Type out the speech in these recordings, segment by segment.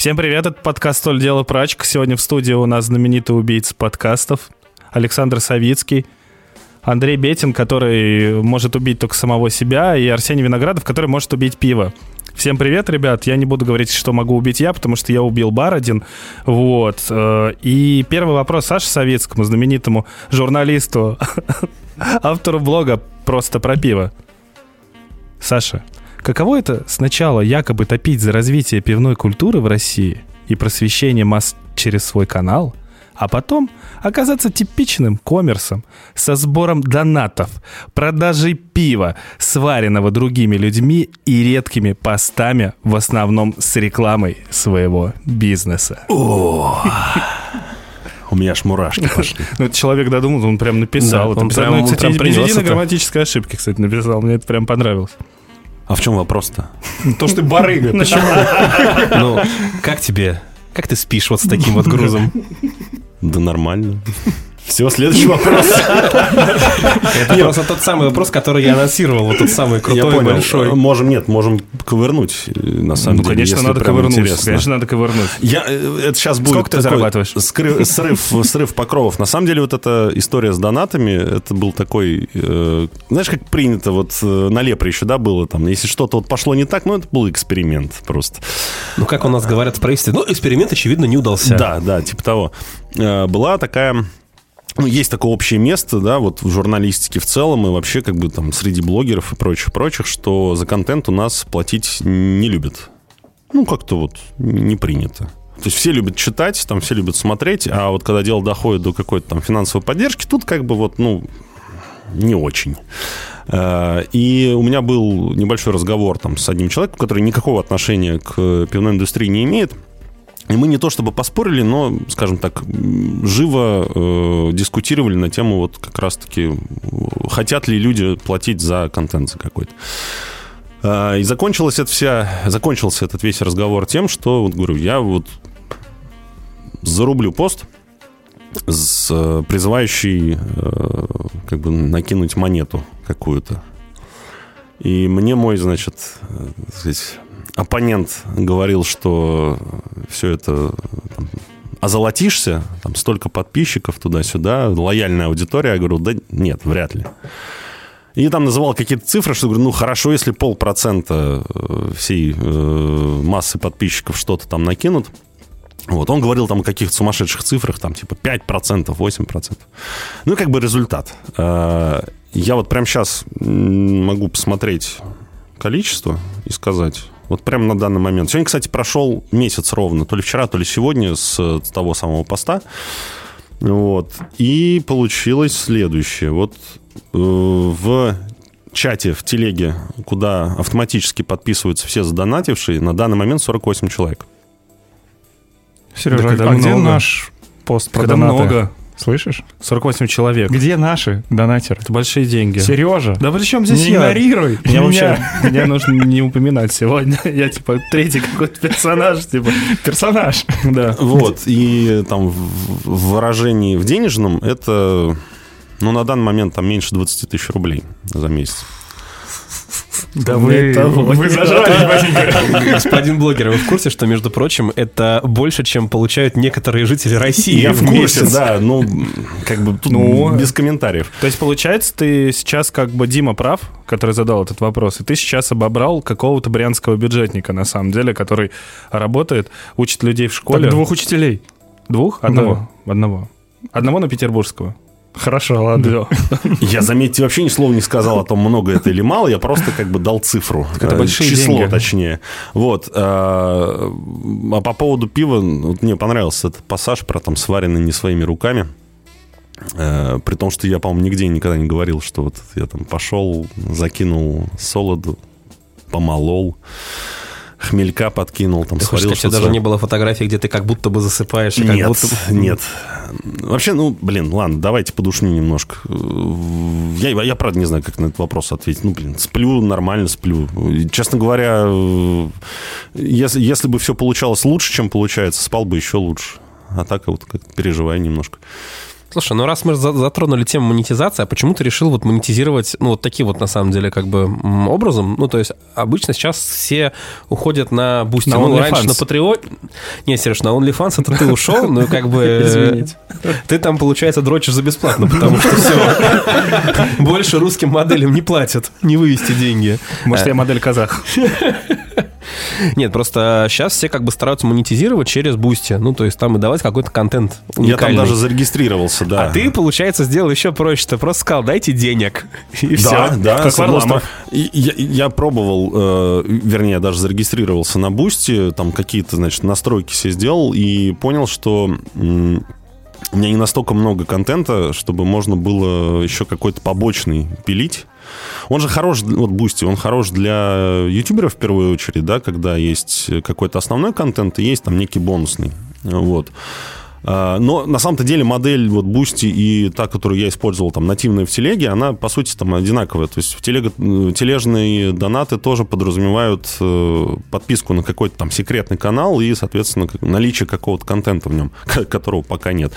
Всем привет, это подкаст «Столь дело прачка». Сегодня в студии у нас знаменитый убийца подкастов Александр Савицкий, Андрей Бетин, который может убить только самого себя, и Арсений Виноградов, который может убить пиво. Всем привет, ребят. Я не буду говорить, что могу убить я, потому что я убил бар один. Вот. Э, и первый вопрос Саше Советскому, знаменитому журналисту, автору блога «Просто про пиво». Саша, каково это сначала якобы топить за развитие пивной культуры в России и просвещение масс через свой канал, а потом оказаться типичным коммерсом со сбором донатов, продажей пива, сваренного другими людьми и редкими постами, в основном с рекламой своего бизнеса. О, у меня аж мурашки пошли. Ну, это человек додумал, он прям написал. Да, он прям- ну, он кстати, прям это. грамматической ошибки, кстати, написал. Мне это прям понравилось. А в чем вопрос-то? То, что ты барыга. Ну, как тебе? Как ты спишь вот с таким вот грузом? Да нормально. Все, следующий вопрос. Это просто тот самый вопрос, который я анонсировал, вот тот самый крутой, большой. Можем, нет, можем ковырнуть, э, на самом Ну, деле. конечно, если надо ковырнуть. Конечно, надо ковырнуть. Я, э, это сейчас будет Сколько ты зарабатываешь? срыв, срыв покровов. На самом деле вот эта история с донатами, это был такой, э, знаешь, как принято вот э, на Лепре еще, да, было там, если что-то вот пошло не так, ну, это был эксперимент просто. Ну, как у нас говорят в правительстве, ну, эксперимент, очевидно, не удался. Да, да, типа того. Э, Была такая... Ну, есть такое общее место, да, вот в журналистике в целом и вообще как бы там среди блогеров и прочих-прочих, что за контент у нас платить не любят. Ну, как-то вот не принято. То есть все любят читать, там все любят смотреть, а вот когда дело доходит до какой-то там финансовой поддержки, тут как бы вот, ну, не очень. Э, И у меня был небольшой разговор там с одним человеком, который никакого отношения к пивной индустрии не имеет. И мы не то чтобы поспорили, но, скажем так, живо э, дискутировали на тему вот как раз-таки, э, хотят ли люди платить за контент за какой-то. А, И закончилась эта вся, закончился этот весь разговор тем, что, вот говорю, я вот зарублю пост с э, призывающий э, как бы накинуть монету какую-то. И мне мой, значит, э, сказать, оппонент говорил, что все это там, озолотишься, там столько подписчиков туда-сюда, лояльная аудитория. Я говорю, да нет, вряд ли. И там называл какие-то цифры, что говорю, ну хорошо, если полпроцента э, всей э, массы подписчиков что-то там накинут. Вот, он говорил там о каких-то сумасшедших цифрах, там типа 5%, 8%. Ну, как бы результат. Э, Я вот прямо сейчас могу посмотреть количество и сказать, вот прямо на данный момент. Сегодня, кстати, прошел месяц ровно, то ли вчера, то ли сегодня с, того самого поста. Вот. И получилось следующее. Вот э, в чате, в телеге, куда автоматически подписываются все задонатившие, на данный момент 48 человек. Сережа, Да а где много. наш пост про Когда донаты? много. Слышишь? 48 человек. Где наши донатеры? Это большие деньги. Сережа, Да при чем здесь не я? игнорируй Меня вообще меня нужно не упоминать сегодня. Я типа третий какой-то персонаж, типа. персонаж. Да. Вот, и там в в выражении в денежном это, ну, на данный момент там меньше 20 тысяч рублей за месяц. Да Вы, вы батенька. Господин блогер, вы в курсе, что, между прочим, это больше, чем получают некоторые жители России Я в курсе, месяц? да, ну, как бы тут Ну, без комментариев. То есть, получается, ты сейчас как бы Дима прав, который задал этот вопрос, и ты сейчас обобрал какого-то брянского бюджетника, на самом деле, который работает, учит людей в школе. Так, двух учителей. Двух? Одного. Одного. Одного на петербургского. Хорошо, ладно. Я, заметьте, вообще ни слова не сказал о том, много это или мало, я просто как бы дал цифру. это Э, большие Число, деньги. точнее. Вот. э, А по поводу пива, вот мне понравился этот пассаж про там сваренный не своими руками. Э, При том, что я, по-моему, нигде никогда не говорил, что вот я там пошел, закинул солоду, помолол, хмелька подкинул, там Ты сварил сказать, даже не было фотографии, где ты как будто бы засыпаешь, и Нет, будто нет. Вообще, ну, блин, ладно, давайте подушню немножко. Я, я, правда не знаю, как на этот вопрос ответить. Ну, блин, сплю, нормально сплю. Честно говоря, э, если, если бы все получалось лучше, чем получается, спал бы еще лучше. А так вот как переживаю немножко. Слушай, ну раз мы за- затронули тему монетизации, а почему ты решил вот монетизировать, ну, вот таким вот, на самом деле, как бы образом? Ну, то есть, обычно сейчас все уходят на Boosty. На ну, раньше на Patreon... Не, Сереж, на OnlyFans это ты ушел, ну, как бы... Извините. Ты там, получается, дрочишь за бесплатно, потому что все. Больше русским моделям не платят, не вывести деньги. Может, я модель казах. Нет, просто сейчас все как бы стараются монетизировать через Boosty. Ну, то есть там и давать какой-то контент Я там уникальный. даже зарегистрировался, да. А ты, получается, сделал еще проще. Ты просто сказал, дайте денег. И Да, все. да, Как с одной Варламов. стороны. И Я, я пробовал, э, вернее, я даже зарегистрировался на Boosty, там какие-то, значит, настройки все сделал и понял, что м, у меня не настолько много контента, чтобы можно было еще какой-то побочный пилить. Он же хорош, вот Boosty, он хорош для ютуберов в первую очередь, да, когда есть какой-то основной контент и есть там некий бонусный. Вот. А, Но на самом-то деле модель вот Boosty и та, которую я использовал там нативная в телеге, она по сути там одинаковая. То есть в телега, э, тележные донаты тоже подразумевают э, подписку на какой-то там секретный канал и, соответственно, наличие какого-то контента в нем, ко- которого пока нет.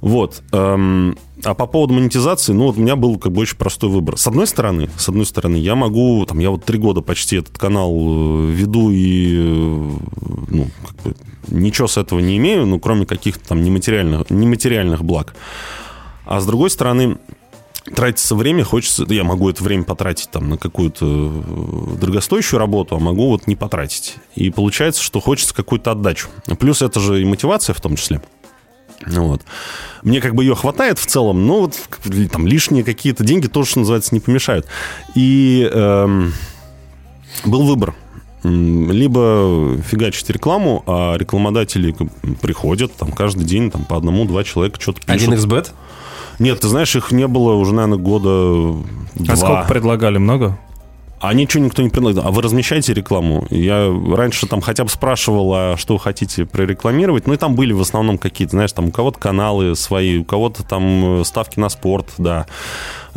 Вот. эм, А по поводу монетизации, ну, вот у меня был как бы очень простой выбор. С одной стороны, с одной стороны, я могу, там, я вот три года почти этот канал э, веду и, э, ну, как бы ничего с этого не имею, ну, кроме каких-то там нематериальных, нематериальных благ. А с другой стороны, тратится время, хочется, я могу это время потратить там на какую-то э, дорогостоящую работу, а могу вот не потратить. И получается, что хочется какую-то отдачу. Плюс это же и мотивация в том числе. Ну Вот. Мне как бы ее хватает в целом, но вот там лишние какие-то деньги тоже, что называется, не помешают. И эм, был выбор. Либо фигачить рекламу, а рекламодатели приходят там каждый день там, по одному-два человека что-то пишут. 1xbet? Нет, ты знаешь, их не было уже, наверное, года два. А сколько предлагали? Много? А ничего никто не предлагает. А вы размещаете рекламу? Я раньше там хотя бы спрашивал, а что вы хотите прорекламировать. Ну и там были в основном какие-то, знаешь, там у кого-то каналы свои, у кого-то там э, ставки на спорт, да.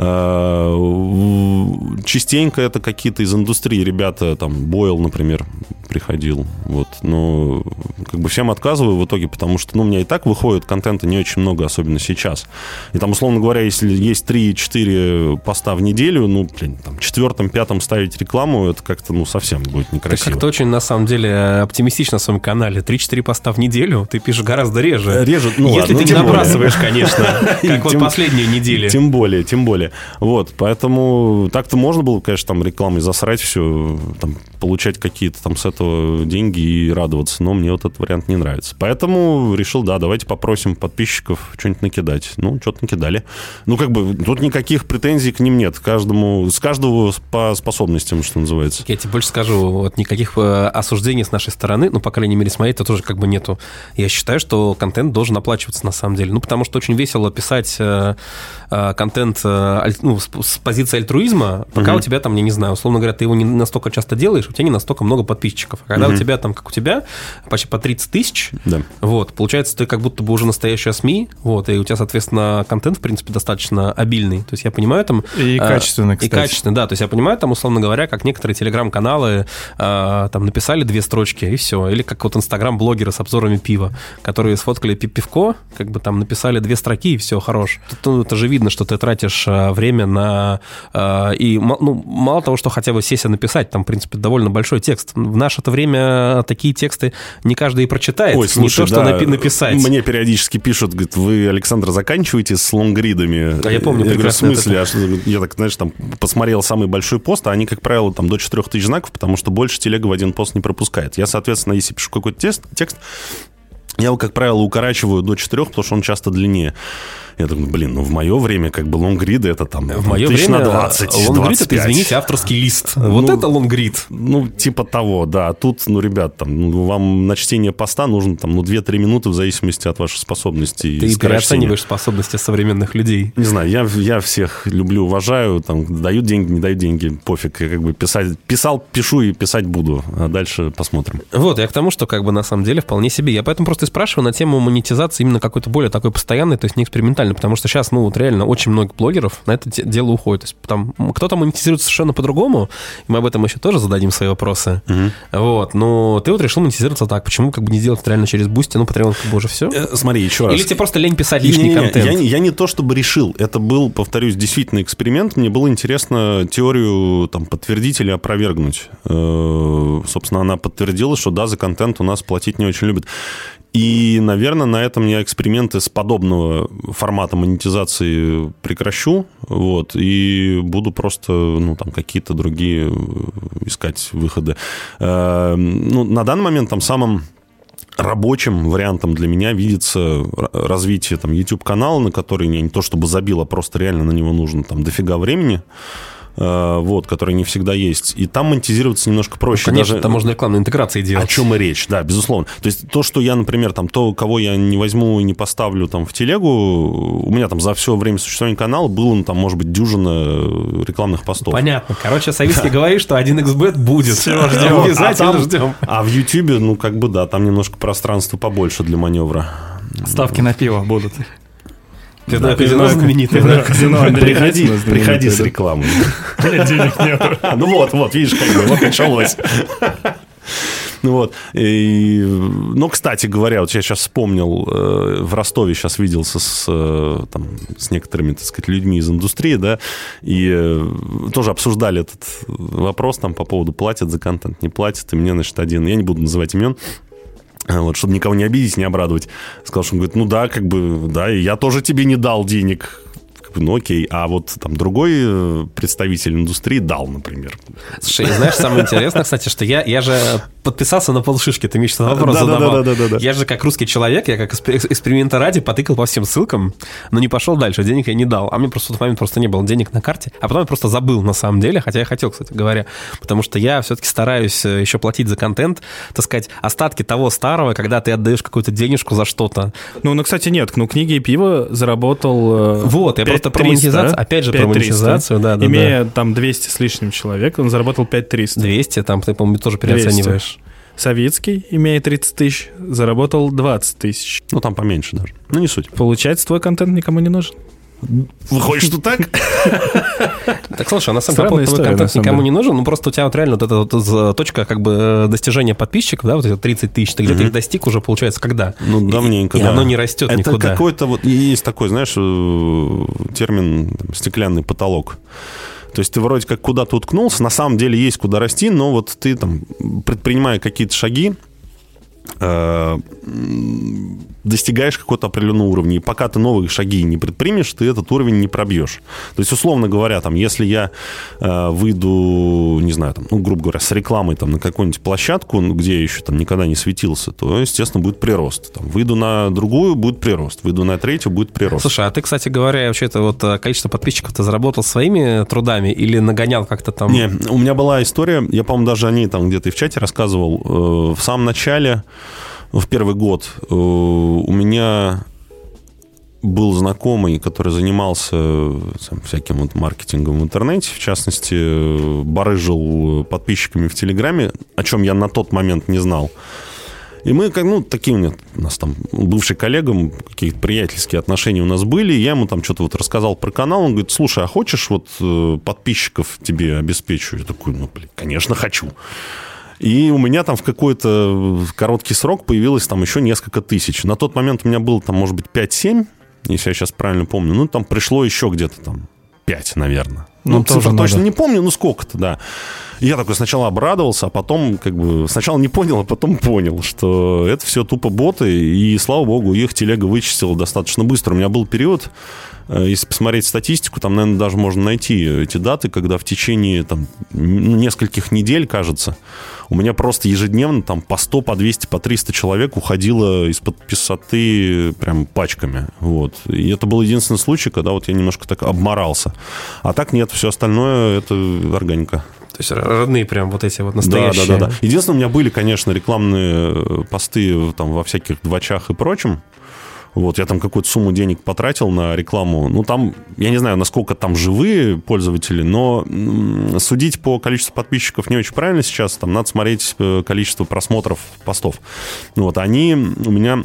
Э, в- Частенько это какие-то из индустрии ребята, там, Бойл, например, приходил. Вот. Но как бы всем отказываю в итоге, потому что, ну, у меня и так выходит контента не очень много, особенно сейчас. И там, условно говоря, если есть 3-4 поста в неделю, ну, блин, там, четвертом, пятом ставить рекламу, это как-то, ну, совсем будет Ты некрасиво. как-то очень, на самом деле, оптимистично на своем канале. 3-4 поста в неделю ты пишешь гораздо реже. Режет, ну, Если ладно, ты не тем более. набрасываешь, конечно, как вот последние недели. Тем более, тем более. Вот, поэтому так-то можно было, конечно, там рекламой засрать все, там, получать какие-то там с этого деньги и радоваться, но мне вот этот вариант не нравится. Поэтому решил, да, давайте попросим подписчиков что-нибудь накидать. Ну, что-то накидали. Ну, как бы, тут никаких претензий к ним нет. Каждому, с каждого по способностям, что называется. Я тебе больше скажу, вот никаких э, осуждений с нашей стороны, ну, по крайней мере, с моей, то тоже как бы нету. Я считаю, что контент должен оплачиваться на самом деле. Ну, потому что очень весело писать э, э, контент ну, с, позиции альтруизма, пока Мгм. у тебя там, я не знаю, условно говоря, ты его не настолько часто делаешь, у тебя не настолько много подписчиков. А когда у тебя там, как у тебя, почти по 30 тысяч, Да. вот, получается, ты как будто бы уже настоящая СМИ, вот, и у тебя, соответственно, контент, в принципе, достаточно обильный. То есть я понимаю там... И а, качественный, И кстати. качественный, да. То есть я понимаю там, условно говоря, как некоторые телеграм-каналы а, там написали две строчки, и все. Или как вот инстаграм-блогеры с обзорами пива, которые сфоткали пи- пивко, как бы там написали две строки, и все, хорош. Тут, ну, это же видно, что ты тратишь время на... а, и ну, мало того, что хотя бы сесть и написать, там, в принципе, довольно большой текст. В наше-то время такие тексты не каждый и прочитает. Ой, слушай, не то, что да, напи- написать. Мне периодически пишут, говорят, вы, Александр, заканчиваете с лонгридами. Да, я помню Я говорю, в прекрасно это. смысле? А что- Я так, знаешь, там посмотрел самый большой пост, а они, как правило, там до 4000 знаков, потому что больше телега в один пост не пропускает. Я, соответственно, если пишу какой-то тест- текст, я его, как правило, укорачиваю до 4, потому что он часто длиннее. Я думаю, блин, ну в мое время как бы лонгриды это там В мое тысяч время на 20, лонгрид это, 25. извините, авторский лист. Вот Ну, это лонгрид. Ну, типа того, да. А Тут, ну, ребят, там, ну, вам на чтение поста нужно там, ну, 2-3 минуты в зависимости от ваших способностей. и Ты переоцениваешь способности современных людей. Не знаю, я, я всех люблю, уважаю, там, дают деньги, не дают деньги, пофиг. Я как бы писать, писал, пишу и писать буду, а дальше посмотрим. Вот, я к тому, что как бы на самом деле вполне себе. Я поэтому просто и спрашиваю на тему монетизации именно какой-то более такой постоянной, то есть не экспериментальной. Правильно, потому что сейчас, ну, вот реально очень много блогеров на это де- дело уходит. То есть там кто-то монетизирует совершенно по-другому, и мы об этом еще тоже зададим свои вопросы. Вот, но ты вот решил монетизироваться так. Почему как бы не сделать это реально через Boosty? Ну, Patreon как бы уже все. Э, Смотри, еще раз. Или тебе просто лень писать лишний Не-не-не, контент? Я, не- я не то чтобы решил. Это был, повторюсь, действительно эксперимент. Мне было интересно теорию там, подтвердить или опровергнуть. Э, Собственно, она подтвердила, что да, за контент у нас платить не очень любят. И, наверное, на этом я эксперименты с подобного формата монетизации прекращу, вот, и буду просто, ну, там, какие-то другие э, искать выходы. Э, Ну, на данный момент там самым рабочим вариантом для меня видится развитие там YouTube-канала, на который я не то чтобы забил, а просто реально на него нужно там дофига времени, вот, который не всегда есть. И там монетизироваться немножко проще. Конечно, Даже- там можно рекламные интеграции делать. о чем и речь, да, безусловно. То есть то, что я, например, там, то, кого я не возьму и не поставлю там в телегу, у меня там за все время существования канала было, ну, там, может быть, дюжина рекламных постов. Понятно. Короче, Савицкий говорит, что 1xbet будет. Всё, ждем. Обязательно а, там- ждем. а в Ютьюбе, ну, как бы, да, там немножко пространства побольше для маневра. Ставки на пиво будут. Пивное казино знаменитое. Пивное казино Приходи, приходи с рекламой. Нет, денег нет. А, ну вот, вот, видишь, как бы, вот началось. Ну вот. И, ну, кстати говоря, вот я сейчас вспомнил, э, в Ростове сейчас виделся с, э, там, с некоторыми, так сказать, людьми из индустрии, да, и э, тоже обсуждали этот вопрос там по поводу платят за контент, не платят, и мне, значит, один, я не буду называть имен, вот, чтобы никого не обидеть, не обрадовать. Сказал, что он говорит, ну да, как бы, да, я тоже тебе не дал денег. Ну окей, а вот там другой э, представитель индустрии дал, например. Слушай, знаешь, самое интересное, кстати, что я, я же подписался на полшишки, ты мне сейчас вопрос Да-да-да, задавал. да-да-да. Я же как русский человек, я как эксп- эксперимента ради потыкал по всем ссылкам, но не пошел дальше, денег я не дал. А мне просто в тот момент просто не было денег на карте, а потом я просто забыл на самом деле, хотя я хотел, кстати говоря, потому что я все-таки стараюсь э, еще платить за контент, так сказать, остатки того старого, когда ты отдаешь какую-то денежку за что-то. Ну, ну, кстати, нет. Ну, книги и пиво заработал... э, Вот, я просто про 5300, монетизацию, опять же, про 5300. монетизацию, да, да, Имея там 200 с лишним человек, он заработал 5300. 200, там ты, по-моему, тоже 200. переоцениваешь. Савицкий, имея 30 тысяч, заработал 20 тысяч. Ну, там поменьше даже. Ну, не суть. Получается, твой контент никому не нужен. Выходит, что так? Так, слушай, а на самом деле твой история, контент никому деле. не нужен, ну просто у тебя вот реально вот эта вот точка как бы э, достижения подписчиков, да, вот эти 30 тысяч, ты где-то их достиг уже, получается, когда? Ну, давненько, и да. оно не растет Это никуда. какой-то вот... Есть такой, знаешь, э, термин там, «стеклянный потолок». То есть ты вроде как куда-то уткнулся, на самом деле есть куда расти, но вот ты там, предпринимая какие-то шаги, достигаешь какого-то определенного уровня. И пока ты новые шаги не предпримешь, ты этот уровень не пробьешь. То есть, условно говоря, там, если я э, выйду, не знаю, там, ну, грубо говоря, с рекламой там, на какую-нибудь площадку, ну, где я еще там никогда не светился, то, естественно, будет прирост. Там, выйду на другую, будет прирост. Выйду на третью, будет прирост. Слушай, а ты, кстати говоря, вообще это вот э, количество подписчиков ты заработал своими трудами или нагонял как-то там? Не, у меня была история, я, по-моему, даже о ней там где-то и в чате рассказывал. Э, В самом начале, в первый год, э, у меня был знакомый, который занимался э, там, всяким вот маркетингом в интернете, в частности, э, барыжил подписчиками в Телеграме, о чем я на тот момент не знал. И мы, как, ну, такие у, меня, у нас там бывший коллега, какие-то приятельские отношения у нас были, я ему там что-то вот рассказал про канал, он говорит, слушай, а хочешь вот э, подписчиков тебе обеспечу? Я такой, ну, блин, конечно, хочу. И у меня там в какой-то короткий срок появилось там еще несколько тысяч. На тот момент у меня было там, может быть, 5-7, если я сейчас правильно помню. Ну, там пришло еще где-то там 5, наверное. Ну, Ну, цифр точно надо. не помню, ну сколько-то, да. Я такой сначала обрадовался, а потом как бы сначала не понял, а потом понял, что это все тупо боты, и слава богу, их телега вычистила достаточно быстро. У меня был период, э, если посмотреть статистику, там, наверное, даже можно найти эти даты, когда в течение там, нескольких недель, кажется, у меня просто ежедневно там по 100, по 200, по 300 человек уходило из-под писоты прям пачками. Вот. И это был единственный случай, когда вот я немножко так обморался. А так нет, все остальное это органика. То есть родные прям вот эти вот Да, настоящие. да, да, да. Единственное, у меня были, конечно, рекламные э, посты там во всяких двачах и прочем. Вот, я там какую-то сумму денег потратил на рекламу. Ну, там, я не знаю, насколько там живые пользователи, но судить по количеству подписчиков не очень правильно сейчас. Там надо смотреть э, количество просмотров постов. Вот, они у меня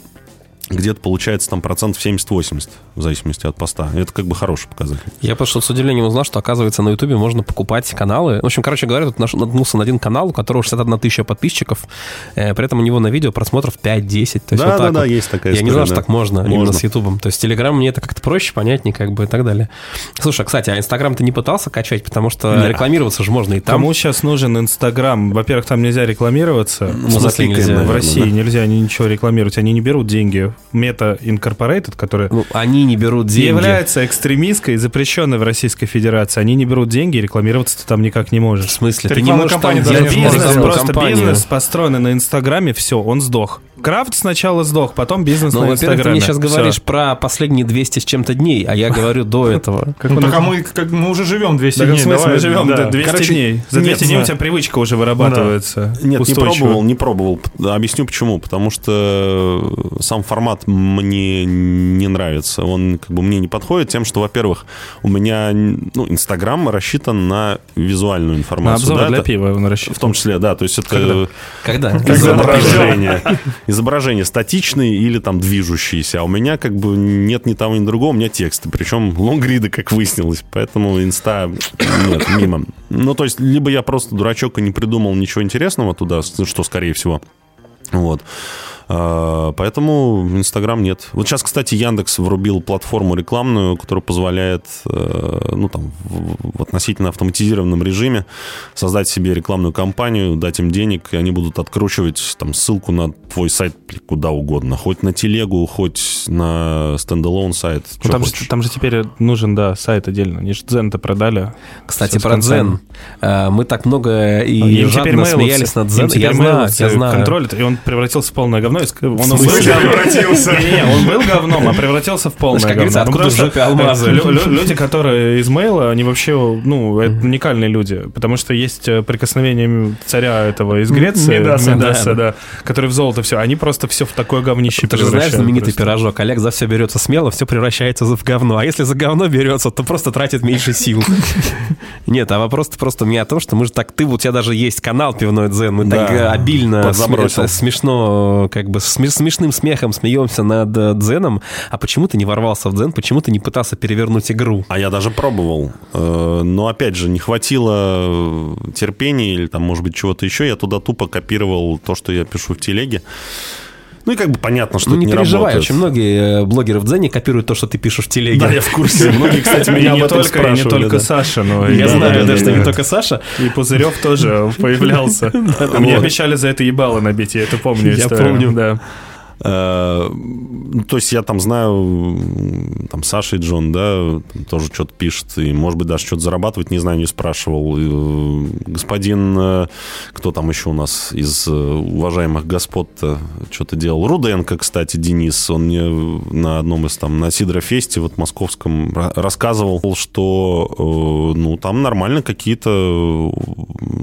где-то получается там процентов 70-80, в зависимости от поста. Это как бы хороший показатель. Я просто с удивлением узнал, что, оказывается, на Ютубе можно покупать каналы. В общем, короче говоря, тут наш- наткнулся на один канал, у которого 61 тысяча подписчиков, э, при этом у него на видео просмотров 5-10. То есть Да, вот да, да, вот. есть такая Я не история, знал, что да. так можно, именно Можно. с Ютубом. То есть Телеграм мне это как-то проще, понятнее, как бы и так далее. Слушай, а, кстати, а Инстаграм ты не пытался качать, потому что Да. рекламироваться же можно и там. Кому сейчас нужен Инстаграм? Во-первых, там нельзя рекламироваться. В смысле нельзя? В наверное, России да? нельзя они ничего рекламировать. Они не берут деньги. Мета Incorporated, которая Ну, они не берут деньги. является экстремистской и запрещенной в Российской Федерации. Они не берут деньги, и рекламироваться ты там никак не В можешь. смысле, Ты ты не можешь там можешь просто кампанию. бизнес построенный на Инстаграме, все, он сдох. Крафт сначала сдох, потом бизнес Ну, на во-первых, ты мне сейчас говоришь про последние 200 с чем-то дней, а я говорю до этого. Ну, так а мы, как, мы уже живем 200 Да, в дней. смысле, давай, мы живем да. да, 200 Короче, дней. За 200 нет, дней у тебя привычка уже вырабатывается. Нет, не пробовал, не пробовал. Объясню почему. Потому что сам формат мне не нравится. Он как бы мне не подходит тем, что, во-первых, у меня ну, Инстаграм рассчитан на визуальную На информацию. обзоры да, для это- пива он В рассчитан. том числе, да. То есть это Когда? изображение. Изображение статичное или там движущееся. А у меня как бы нет ни того, ни другого, у меня тексты. Причем лонгриды, как выяснилось. Поэтому инста нет, мимо. Ну, то есть, либо я просто дурачок и не придумал ничего интересного туда, что скорее всего. Вот. А, Поэтому Инстаграм нет. Вот сейчас, кстати, Яндекс врубил платформу рекламную, которая позволяет, э, ну, там, в относительно автоматизированном режиме создать себе рекламную кампанию, дать им денег, и они будут откручивать там ссылку на твой сайт куда угодно. Хоть на телегу, хоть на standalone сайт. Ну, там, же, там же теперь нужен, да, сайт отдельно. Они же Дзен-то продали. Кстати, про. Дзен. Э, Мы так много и теперь жадно смеялись над Дзен. Я знаю, я знаю. контролят, и он превратился в полное говно. И ск- Он был превратился? Не, он был говном, а превратился в полное Знаешь, как говно. говорится, жопе алмазы? э, лю- лю- Люди, которые из мейла, они вообще, ну, это уникальные люди, потому что есть э, прикосновение царя этого из Греции, Мидаса, да. который в золото все. Они просто все в такое говнище Ты же знаешь знаменитый пирожок. Олег за все берется смело, все превращается в говно. А если за говно берется, то просто тратит меньше сил. Нет, а вопрос просто у меня о том, что мы же так... Ты, у тебя даже есть канал «Пивной дзен», мы так э, обильно, смешно, как бы сме- смешным смехом смеемся над э, дзеном. А почему ты не ворвался в дзен? Почему ты не пытался перевернуть игру? А я даже пробовал. Э, Но, опять же, не хватило э, терпения или там, может быть, чего-то еще. Я туда тупо копировал то, что я пишу в телеге. Ну и как бы понятно, что Ну не не переживай, работает. очень многие э, блогеры в дзене копируют то, что ты пишешь в телеге. Да, я в курсе. Многие, кстати, меня об не этом не только да. Саша, но Я знаю, да, да, да, что да. не только Саша. И Пузырев тоже появлялся. Мне обещали за это ебало набить, я это помню. Я помню. Э, ну, То есть я там знаю, там Саша и Джон, да, тоже что-то пишет, и, может быть, даже что-то зарабатывать, не знаю, не спрашивал. Э, Господин, э, кто там еще у нас из уважаемых господ что-то делал? Руденко, кстати, Денис, он мне на одном из там, на Сидрофесте, вот московском, ра- рассказывал, что, ну, там нормально какие-то,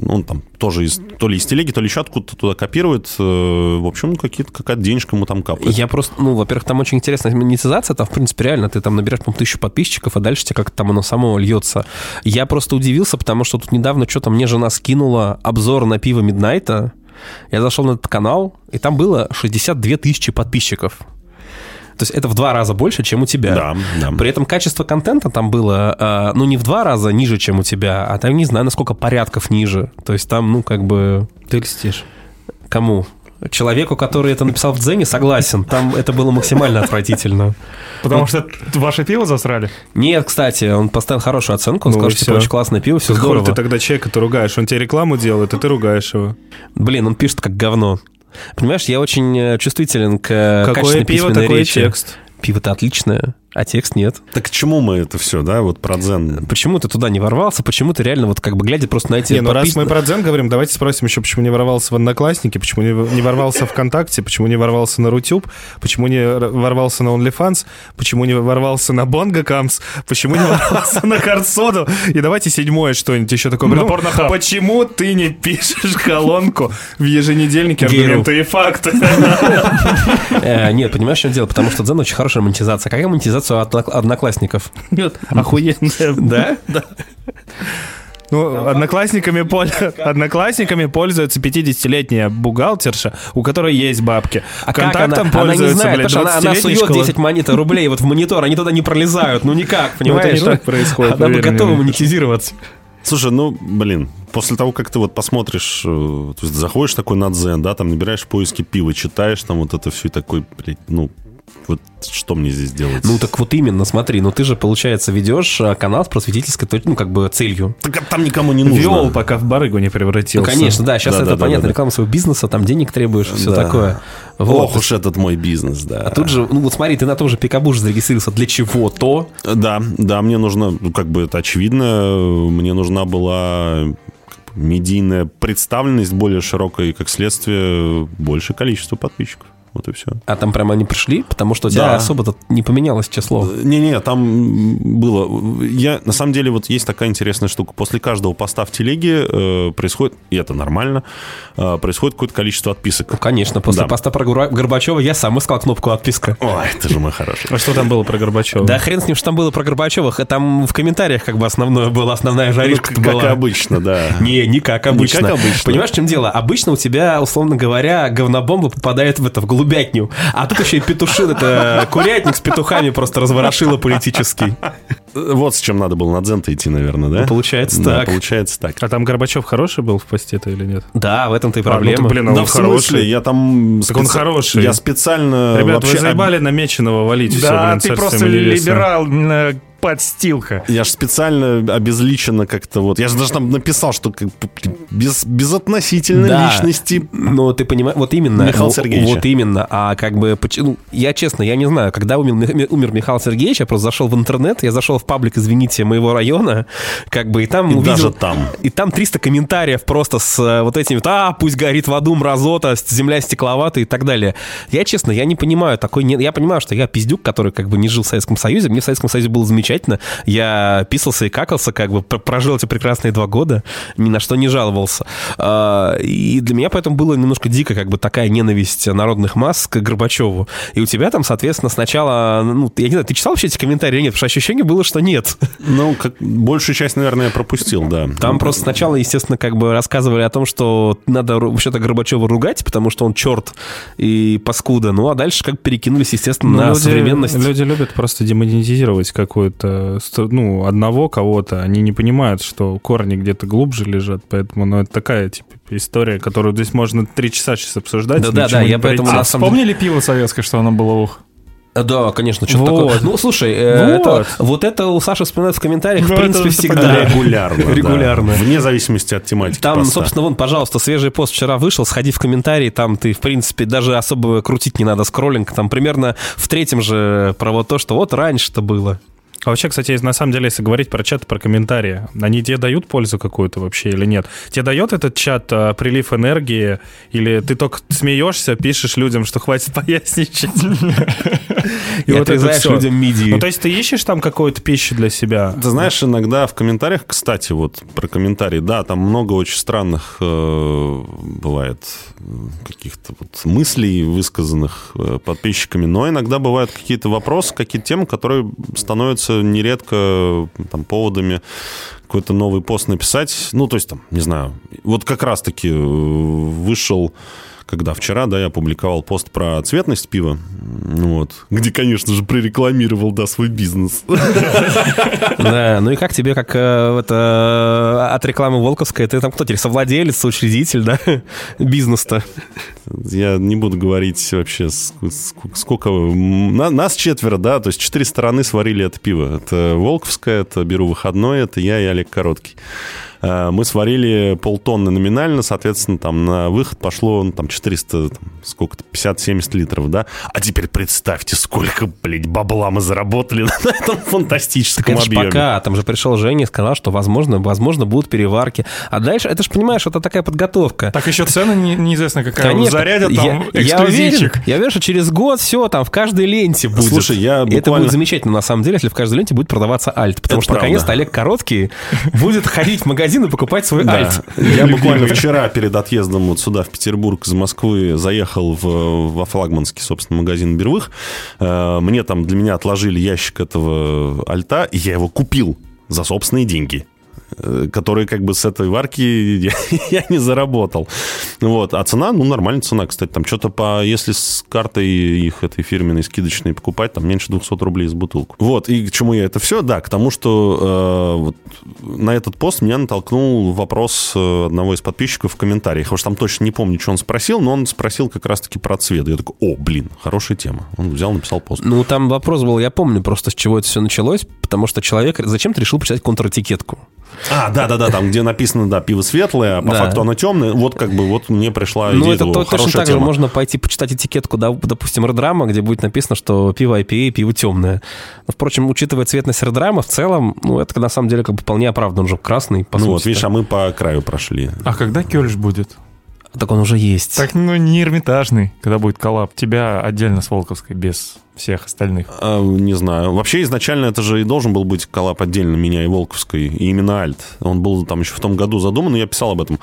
он там тоже из, то ли из телеги, то ли еще откуда-то туда копирует, в общем, ну, какие-то, какая-то денежка ему там капает. Я просто, ну, во-первых, там очень интересная монетизация, там, в принципе, реально, ты там набираешь, по-моему, тысячу подписчиков, а дальше тебе как-то там оно само льется. Я просто удивился, потому что тут недавно что-то мне жена скинула обзор на пиво Миднайта. Я зашел на этот канал, и там было 62 тысячи подписчиков. То есть это в два раза больше, чем у тебя. Да, да. При этом качество контента там было, э, ну, не в два раза ниже, чем у тебя, а там, не знаю, насколько порядков ниже. То есть там, ну, как бы... Ты льстишь. Кому? Человеку, который это написал в Дзене, согласен. Там это было максимально отвратительно. Потому что ваше пиво засрали? Нет, кстати, он поставил хорошую оценку. Он Ну сказал, и что типа, очень классное пиво, все здорово. ты тогда человека-то ругаешь? Он тебе рекламу делает, а ты ругаешь его. Блин, он пишет как говно. Понимаешь, я очень э, чувствителен к Какое пиво, такой речи. текст. Пиво-то отличное, а текст нет. Так к чему мы это все, да, вот про дзен? Почему ты туда не ворвался? Почему ты реально вот как бы глядя просто на эти Не, ну раз мы про Дзен говорим, давайте спросим еще, почему не ворвался в Одноклассники, почему не, не ворвался ВКонтакте, почему не ворвался на Рутюб, почему не ворвался на OnlyFans, почему не ворвался на Бонго Камс, почему не ворвался на Хардсоду. И давайте седьмое что-нибудь еще такое. Порнохаб. Почему ты не пишешь колонку в еженедельнике аргументы и факты? Э, Нет, понимаешь, чем дело? Потому что Дзен очень хорошая монетизация. Какая монетизация однок- одноклассников? Нет, охуенная. Да? Да. Ну, одноклассниками, пол- одноклассниками пользуется 50-летняя бухгалтерша, у которой есть бабки. А как она? Контактом Она не пользуется, знает, блядь, потому что она, она 20-летний сует школа- 10 монет, рублей вот в монитор, они туда не пролезают. Ну никак, Ну, это понимаешь? не так происходит, Она бы готова монетизироваться. Слушай, ну, блин, после того, как ты вот посмотришь, э, то есть заходишь такой на дзен, да, там набираешь в поиске пива, читаешь там вот это все и такой, блядь, ну, вот что мне здесь делать? Ну так вот именно, смотри, ну ты же, получается, ведешь а, канал с просветительской, точ- ну как бы целью. Так там никому не нужно. Вел, пока в барыгу не Ну, превратился. конечно, да, сейчас Да, это да, понятно, да, да. реклама своего бизнеса, там денег требуешь, все Да. такое. Вот. Ох уж этот мой бизнес, да. А тут же, ну вот смотри, ты на том же Пикабу же зарегистрировался для чего-то. Да, да, мне нужно, ну, как бы это очевидно, мне нужна была медийная представленность более широкая и, как следствие, большее количество подписчиков. Вот и все. А там прямо они пришли, потому что у тебя Да. особо-то не поменялось число. Не-не, там было... Я, на самом деле, вот есть такая интересная штука. После каждого поста в телеге э, происходит, и это нормально, э, происходит какое-то количество отписок. Ну, конечно, после Да. поста про Горбачева я сам искал кнопку отписка. Ой, ты же мой хороший. А что там было про Горбачева? Да хрен с ним, что там было про Горбачева. Там в комментариях как бы основное было, основная жаришка Ну, как была. обычно, да. Не, не как обычно. Не как обычно. Понимаешь, в чем дело? Обычно у тебя, условно говоря, говнобомба попадает в это, в голубятню. А тут еще и петушин, это курятник с петухами просто разворошило политический. Вот с чем надо было на дзен идти, наверное, да? Ну, получается Да, так. получается так. А там Горбачев хороший был в посте-то или нет? Да, в этом-то и А, ну проблема. ты, блин, а Да он в смысле? хороший. Я там... Так он специ- хороший. Я специально Ребят, вообще... вы заебали намеченного валить все, Да, блин, ты просто либерал, подстилка. Я же специально обезличенно как-то вот... Я же даже там написал, что как без, безотносительно Да. личности... Но ты понимаешь, вот именно. Михаила вот- Сергеевича. Вот именно. А как бы, ну, я честно, я не знаю, когда умер, умер Михаил Сергеевич, я просто зашел в интернет, я зашел в паблик, извините, моего района, как бы, и там И увидел... даже там. И там 300 комментариев просто с э, вот этими, вот, а, пусть горит в аду мразота, земля стекловатая и так далее. Я, честно, я не понимаю такой... Я понимаю, что я пиздюк, который как бы не жил в Советском Союзе, мне в Советском Союзе было замечательно, я писался и какался, как бы пр- прожил эти прекрасные два года, ни на что не жаловался. А, И для меня поэтому было немножко дико, как бы такая ненависть народных масс к Горбачеву. И у тебя там, соответственно, сначала, ну, я не знаю, ты читал вообще эти комментарии или нет? Потому что ощущение было, что нет. Ну, как, большую часть, наверное, я пропустил, да. Там просто сначала, естественно, как бы рассказывали о том, что надо вообще-то Горбачева ругать, потому что он черт и паскуда. Ну, а дальше как перекинулись, естественно, Ну, на люди, современность. люди любят просто демонетизировать какую-то, ст- ну, одного кого-то. Они не понимают, что корни где-то глубже лежат, поэтому, ну, это такая, типа, история, которую здесь можно три часа сейчас обсуждать. Да, да, да, я поэтому А вспомнили пиво советское, что оно было ух? А, Да, конечно, что-то Вот. такое. Ну, слушай, э, Вот. это, вот это у Саши вспоминают в комментариях, в Ну, принципе, это всегда. Регулярно. да. Регулярно. Вне зависимости от тематики Там, поста. собственно, вон, пожалуйста, свежий пост вчера вышел, сходи в комментарии, там ты, в принципе, даже особо крутить не надо скроллинг, там примерно в третьем же про вот то, что вот раньше-то было. А вообще, кстати, на самом деле, если говорить про чат, про комментарии, они тебе дают пользу какую-то вообще или нет? Тебе дает этот чат а, прилив энергии, или ты только смеешься, пишешь людям, что хватит поясничать? И, вот это отрезаешь людям мидии. Ну, то есть ты ищешь там какую-то пищу для себя? Ты знаешь, иногда в комментариях, кстати, вот про комментарии, да, там много очень странных э, бывает э, каких-то вот мыслей, высказанных э, подписчиками, но иногда бывают какие-то вопросы, какие-то темы, которые становятся нередко там, поводами какой-то новый пост написать. Ну, то есть, там, не знаю, вот как раз-таки вышел когда вчера, да, я опубликовал пост про цветность пива, вот, где, конечно же, прорекламировал, да, свой бизнес. Да, ну и как тебе, как э, это, э, от рекламы Волковской, ты там кто теперь, совладелец, соучредитель, да, бизнес-то? Я не буду говорить вообще, ск- ск- сколько... нас четверо, да, то есть четыре стороны сварили это пиво. Это Волковское, это Беру выходной, это я и Олег Короткий. Э, Мы сварили полтонны номинально, соответственно, там на выход пошло ну, там 400, там, сколько-то, 50-70 литров, да. А теперь представьте, сколько, блядь, бабла мы заработали на этом фантастическом Это ж объеме. пока, там же пришел Женя и сказал, что возможно, возможно будут переварки. А дальше, это же, понимаешь, это такая подготовка. Так еще цена не- неизвестно какая. Конечно. Зарядят там я, я уверен, я уверен, что через год все там в каждой ленте будет. Слушай, я И это буквально- будет замечательно, на самом деле, если в каждой ленте будет продаваться альт. Потому Это что, наконец-то, Олег Короткий будет ходить в магазин и покупать свой Да. альт. Я буквально вчера перед отъездом вот сюда, в Петербург, из Москвы, заехал в, во флагманский, собственно, магазин Бервых. Э, Мне там, для меня отложили ящик этого альта, и я его купил за собственные деньги. Э, которые как бы с этой варки я, я не заработал. Вот. А цена, ну, нормальная цена, кстати. Там что-то по... Если с картой их этой фирменной скидочной покупать, там меньше 200 рублей за бутылку. Вот. И к чему я это все? Да, к тому, что э, вот, на этот пост меня натолкнул вопрос э, одного из подписчиков в комментариях. Я уж там точно не помню, что он спросил, но он спросил как раз-таки про цвет. Я такой, о, блин, хорошая тема. Он взял, написал пост. Ну, там вопрос был, я помню просто, с чего это все началось, потому что человек зачем-то решил почитать контратикетку. А, да-да-да, там, где написано, да, пиво светлое, а по Да. факту оно темное. Вот как бы, вот мне пришла Ну, идея, это о, то- точно так же можно пойти почитать этикетку, да, допустим, Редрама, где будет написано, что пиво IPA, пиво темное. Но, впрочем, учитывая цветность Редрама, в целом, ну, это на самом деле как бы вполне оправдан, он же красный, по Ну сути. вот, видишь, а мы по краю прошли. А когда Кёльш будет? Так он уже есть. Так, ну, не Эрмитажный, когда будет коллаб. Тебя отдельно с Волковской, без всех остальных. А, не знаю. Вообще, изначально это же и должен был быть коллаб отдельно меня и Волковской, и именно Альт. Он был там еще в том году задуман, и я писал об этом.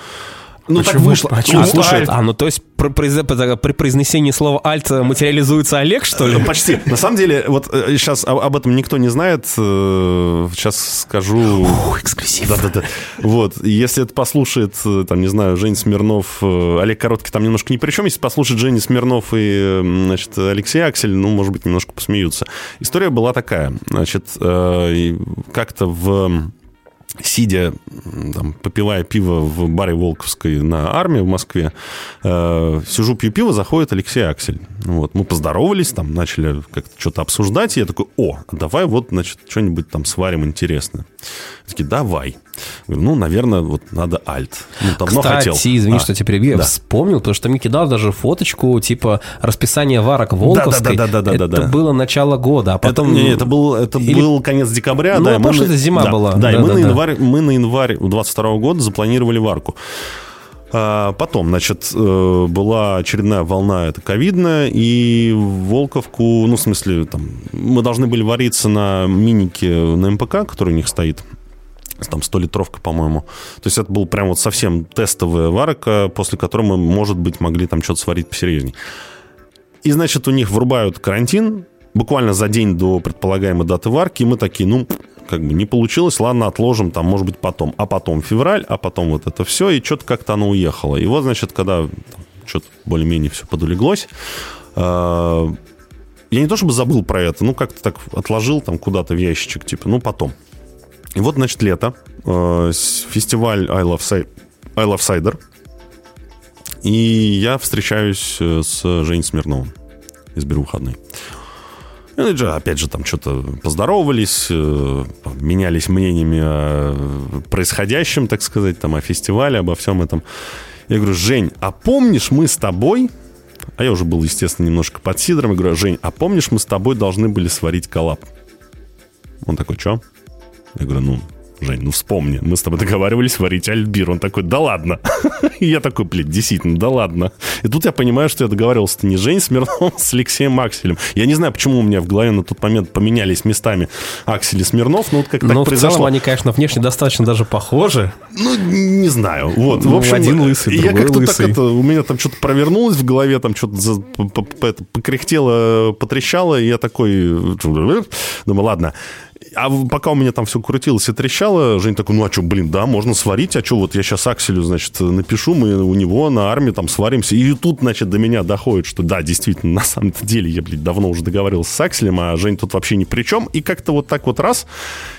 Ну, так Почему? вышло. Почему? Ну, слушай, А, ну то есть при, при- при произнесении слова «альт» материализуется Олег, что ли? Э, Почти. На самом деле, вот сейчас об этом никто не знает. Сейчас скажу... эксклюзив. Да-да-да. Вот. Если это послушает, э, там, не знаю, Жень Смирнов, э, Олег Короткий там немножко ни при чем. Если послушать Женя Смирнов и, э, значит, Алексей Аксель, ну, может быть, немножко посмеются. История была такая. Значит, э, как-то в сидя, там, попивая пиво в баре Волковской на армии в Москве, э, сижу, пью пиво, заходит Алексей Аксель. Вот, мы поздоровались, там, начали как-то что-то обсуждать, и я такой, о, давай вот, значит, что-нибудь там сварим интересное. Такие, давай. Говорю, ну, наверное, вот надо альт. Ну, давно Кстати, хотел. извини, А, что тебя перебью, я да. вспомнил, потому что ты мне кидал даже фоточку, типа, расписание варок Волковской. Да-да-да-да-да-да-да. Это было начало года, а потом... Это, не, это был, это Или- был конец декабря. Ну, да, мы потому что на- это зима да, была. Да, и мы, Да-да-да. на январь, мы на январь 22 года запланировали варку. А, Потом, значит, э, была очередная волна, это ковидная, и Волковку, ну, в смысле, там, мы должны были вариться на минике на МПК, который у них стоит, там 100-литровка, по-моему. То есть это был прям вот совсем тестовая варка, после которой мы, может быть, могли там что-то сварить посерьезней. И, значит, у них врубают карантин буквально за день до предполагаемой даты варки, и мы такие, ну, как бы не получилось, ладно, отложим, там, может быть, потом. А потом февраль, а потом вот это все, и что-то как-то оно уехало. И вот, значит, когда что-то более-менее все подулеглось, э, я не то чтобы забыл про это, ну, как-то так отложил там куда-то в ящичек, типа, ну, потом. И вот, значит, лето, э, фестиваль I Love, Ci- I Love Cider, и я встречаюсь э, с Женей Смирновым из «Беру выходные». И, ну, же, опять же, там что-то поздоровались, э, менялись мнениями о происходящем, так сказать, там, о фестивале, обо всем этом. Я говорю, Жень, а помнишь, мы с тобой... А я уже был, естественно, немножко под сидром. Я говорю, Жень, а помнишь, мы с тобой должны были сварить коллаб? Он такой, что? Я говорю, ну, Жень, ну вспомни, мы с тобой договаривались варить альбир. Он такой, да ладно. И я такой, блин, действительно, да ладно. И тут я понимаю, что я договаривался не с Женей Смирновым, с Алексеем Акселем. Я не знаю, почему у меня в голове на тот момент поменялись местами Аксель и Смирнов, но вот как Но так произошло. целом они, конечно, внешне достаточно даже похожи. Ну, не знаю. Вот, Ну, в общем, один лысый, я как-то так лысый. это, у меня там что-то провернулось в голове, там что-то за- п- п- это, покряхтело, потрещало, и я такой, думаю, ладно. А пока у меня там все крутилось и трещало, Жень такой, ну а что, блин, да, можно сварить, а что, вот я сейчас Акселю, значит, напишу, мы у него на армии там сваримся. И тут, значит, до меня доходит, что да, действительно, на самом деле я, блин, давно уже договаривался с Акселем, а Жень тут вообще ни при чем. И как-то вот так вот раз,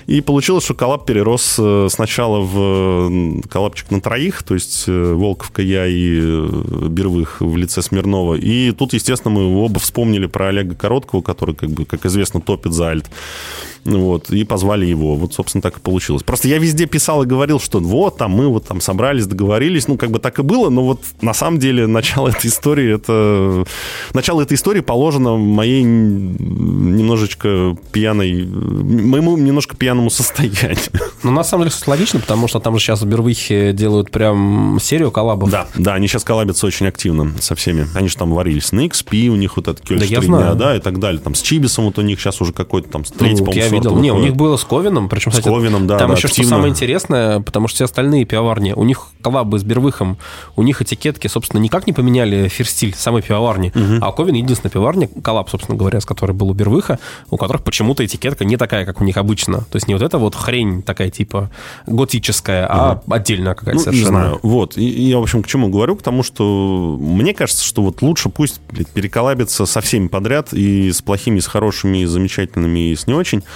и получилось, что коллаб перерос э, сначала в коллабчик на троих, то есть э, Волковка, я и э, Бервых в лице Смирнова. И тут, естественно, мы оба вспомнили про Олега Короткого, который, как бы, как известно, топит за альт. Вот, и позвали его. Вот, собственно, так и получилось. Просто я везде писал и говорил, что вот, там мы вот там собрались, договорились. Ну, как бы так и было, но вот на самом деле начало этой истории, это... Начало этой истории положено моей немножечко пьяной... Моему немножко пьяному состоянию. Ну, на самом деле, логично, потому что там же сейчас в Бервихе делают прям серию коллабов. Да, да, они сейчас коллабятся очень активно со всеми. Они же там варились на XP, у них вот этот Кёльш Да я три дня, знаю. да, и так далее. Там с Чибисом вот у них сейчас уже какой-то там третий, Ну, по-моему, я видел. Не, у них было с Ковином, причем, С кстати, Ковином, да, там да, еще активно. что самое интересное, потому что все остальные пивоварни, у них коллабы с Бервыхом, у них этикетки, собственно, никак не поменяли фирстиль самой пивоварни, а Ковин единственная пивоварня, коллаб, собственно говоря, с которой был у Бервыха, у которых почему-то этикетка не такая, как у них обычно. То есть не вот эта вот хрень такая типа готическая, а отдельная какая-то Ну, совершенно. не знаю. Вот. И, и я, в общем, к чему говорю? К тому, что мне кажется, что вот лучше пусть блядь, переколабится со всеми подряд, и с плохими, и с хорошими, и с замечательными, и с не очень.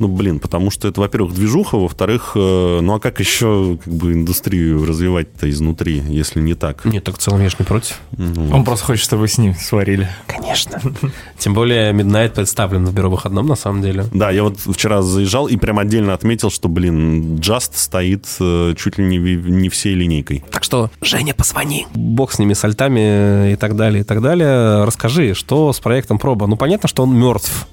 Ну, блин, потому что это, во-первых, движуха, во-вторых, э, ну, а как еще как бы индустрию развивать-то изнутри, если не так? Нет, так в целом я ж не против. Ну, Он просто хочет, чтобы вы с ним сварили. Конечно. Тем более Midnight представлен в бюро выходном, на самом деле. Да, я вот вчера заезжал и прям отдельно отметил, что, блин, Just стоит э, чуть ли не, не всей линейкой. Так что, Женя, позвони. Бог с ними, с альтами и так далее, и так далее. Расскажи, что с проектом проба? Ну, понятно, что он мертв.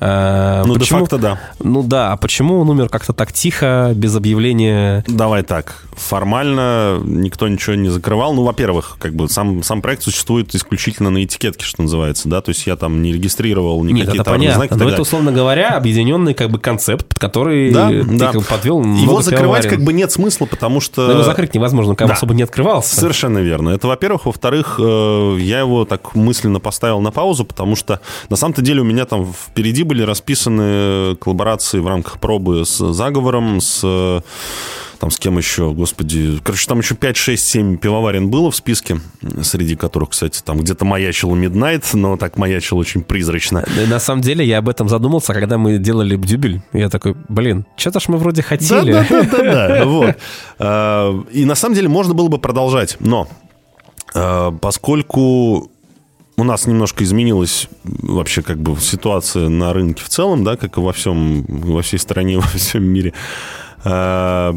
Э, Ну, почему- де-факто, да. Ну да, а почему он умер как-то так тихо, без объявления? Давай так. Формально никто ничего не закрывал. Ну, во-первых, как бы сам, сам проект существует исключительно на этикетке, что называется, да, то есть я там не регистрировал Нет, никакие это товарные понятно. знаки Но это, условно говоря, объединенный как бы концепт, под который Да, ты да. как бы подвел Его закрывать как бы нет смысла, потому что... Но его закрыть невозможно, как Да. особо не открывался. Совершенно верно. Это, во-первых. Во-вторых, э, я его так мысленно поставил на паузу, потому что на самом-то деле у меня там впереди были расписаны коллаборации в рамках пробы с заговором, с э, там с кем еще, господи. Короче, там еще 5, 6, 7 пивоварен было в списке, среди которых, кстати, там где-то маячил Midnight, но так маячил очень призрачно. На самом деле я об этом задумался, когда мы делали дюбель. Я такой, блин, что-то ж мы вроде хотели. Да-да-да, вот. Э, И на самом деле можно было бы продолжать, но э, поскольку у нас немножко изменилась вообще как бы ситуация на рынке в целом, да, как и во всем, во всей стране, во всем мире, э,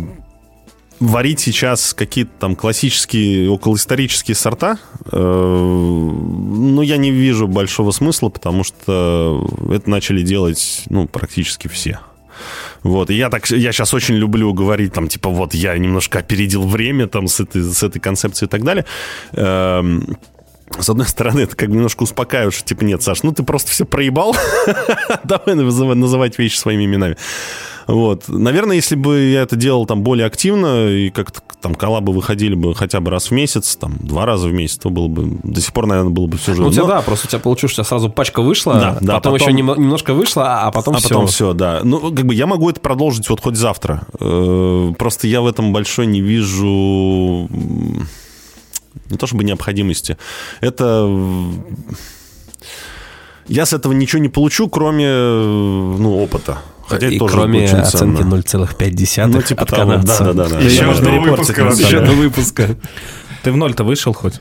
варить сейчас какие-то там классические, околоисторические сорта, э, ну, я не вижу большого смысла, потому что это начали делать, ну, практически все. Вот, и я так, я сейчас очень люблю говорить, там, типа, вот я немножко опередил время, там, с этой, с этой концепцией и так далее. Эм, с одной стороны, это как бы немножко успокаивает, что, типа, нет, Саш, ну ты просто все проебал, давай называть вещи своими именами. Вот. Наверное, если бы я это делал там более активно, и как-то там коллабы выходили бы хотя бы раз в месяц, там, два раза в месяц, то было бы, до сих пор, наверное, было бы все же... Ну, у тебя, но- да, просто у тебя получилось, что у тебя сразу пачка вышла, Да, да, потом, потом- еще нем- немножко вышла, а потом а все. потом все, да. Ну, как бы я могу это продолжить вот хоть завтра. Э, Просто я в этом большой не вижу не то чтобы необходимости. Это м, я с этого ничего не получу, кроме э, ну, опыта. Хотя и это тоже кроме очень оценки ценно. 0,5 Ну, типа от того. канадца. Да, да, да, да. Еще Да, репортить, выпуска Еще до выпуска. Ты в ноль-то вышел хоть?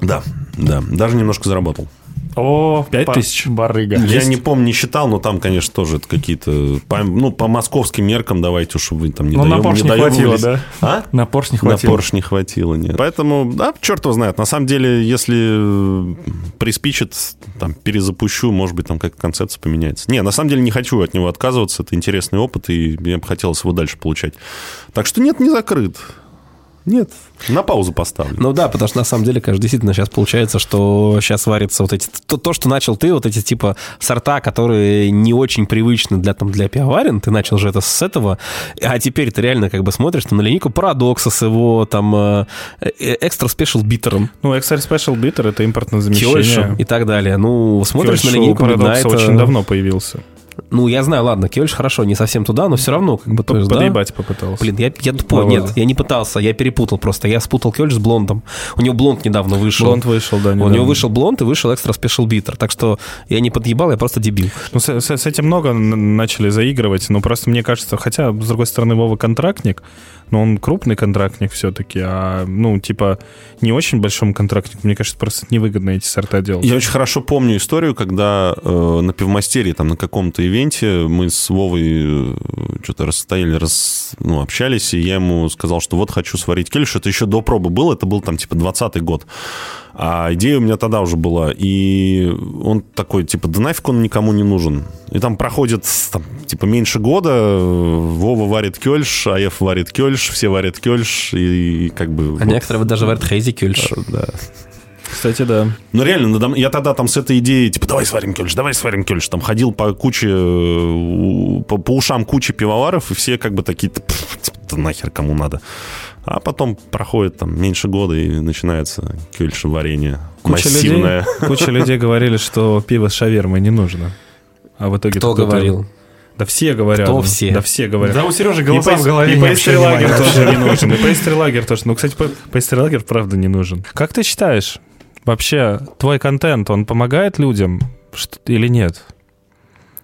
Да, да. Даже немножко заработал. О, Пять ба- тысяч? Барыга. Я не помню, не считал, но там, конечно, тоже это какие-то... По, ну, по московским меркам давайте уж вы там не Ну, на доеб- Порш не доебывались. хватило, да? А? На Порш не На хватило. Порш не хватило, нет. Поэтому, да, черт его знает. На самом деле, если э, приспичит, там, перезапущу, может быть, там как концепция поменяется. Не, на самом деле не хочу от него отказываться. Это интересный опыт, и мне бы хотелось его дальше получать. Так что нет, не закрыт. Нет, на паузу поставлю. Ну да, потому что на самом деле, конечно, действительно сейчас получается, что сейчас варится вот эти... То, то, что начал ты, вот эти типа сорта, которые не очень привычны для, там, для пивоварен, ты начал же это с этого, а теперь ты реально как бы смотришь там, на линейку Парадокса с его там э, extra special bitter 'ом, Ну, Extra Special Bitter — это импортное замещение. Кёльшем и так далее. Ну, смотришь Кёльш на линейку Парадокса Midnight, очень э, давно появился. Ну, я знаю, ладно, Кёльш хорошо, не совсем туда, но все равно как бы... то есть, да. Подъебать попытался. Блин, я, я тупой, Ну, нет, я не пытался, я перепутал просто. Я спутал Кёльш с Блондом. У него Блонд недавно вышел. Блонд вышел, да, У недавно. него вышел Блонд и вышел Extra Special Bitter. Так что я не подъебал, я просто дебил. Ну, с, с- с этим много начали заигрывать, но просто мне кажется, хотя, с другой стороны, Вова контрактник, но он крупный контрактник все-таки, а, ну, типа, не очень большому контрактнику, мне кажется, просто невыгодно эти сорта делать. Я очень хорошо помню историю, когда э, на пивмастерии, там, на каком-то ивенте мы с Вовой э, что-то расстояли, рас, ну, общались, и я ему сказал, что вот хочу сварить кельш. Это еще до пробы было, это был там, типа, 20-й год. А идея у меня тогда уже была. И он такой, типа, да нафиг он никому не нужен. И там проходит, там, типа, меньше года, Вова варит кельш, АФ варит кельш, все варят кельш, и, и как бы... А вот, некоторые даже варят Хейзи Кёльш. да. Кстати, да. Ну, реально, надо- я тогда там с этой идеей, типа, давай сварим кельш, давай сварим кельш. Там ходил по куче, э, по, по ушам кучи пивоваров, и все как бы такие, «Пф, типа, да нахер кому надо. А потом проходит там меньше года, и начинается кельш варенье. Куча массивное. людей, куча людей говорили, что пиво с шавермой не нужно. А в итоге Кто говорил? Да все говорят. Кто все? Да все говорят. Да у Сережи И голоса в голове и не пейстри обращай лагер внимания. тоже не нужен. И пейстри лагер тоже. Ну, кстати, пейстри лагер правда не нужен. Как ты считаешь, вообще твой контент, он помогает людям что- или нет?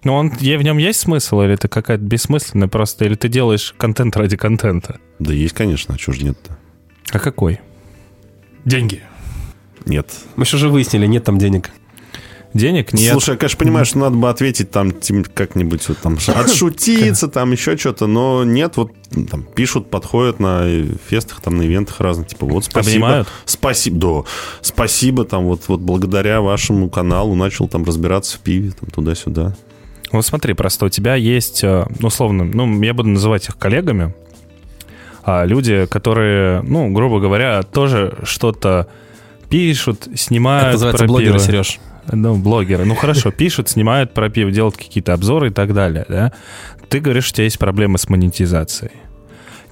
Ну, он, е- в нем есть смысл, или это какая-то бессмысленная просто, или ты делаешь контент ради контента? Да есть, конечно, а чего же нет-то? А какой? Деньги. Нет. Мы же уже выяснили, нет там денег. Денег нет. Слушай, я, конечно, понимаю, что надо бы ответить там как-нибудь вот, там отшутиться, там еще что-то, но нет, вот там пишут, подходят на фестах, там на ивентах разных, типа вот спасибо. Обнимают? Спасибо, да. Спасибо, там вот, вот благодаря вашему каналу начал там разбираться в пиве, там туда-сюда. Вот смотри, просто у тебя есть, э, ну, условно, ну, я буду называть их коллегами, а люди, которые, ну, грубо говоря, тоже что-то пишут, снимают Это называется про блогеры, пиво. Сереж. Ну, блогеры. Ну, хорошо, пишут, снимают про пиво, делают какие-то обзоры и так далее, да? Ты говоришь, у тебя есть проблемы с монетизацией.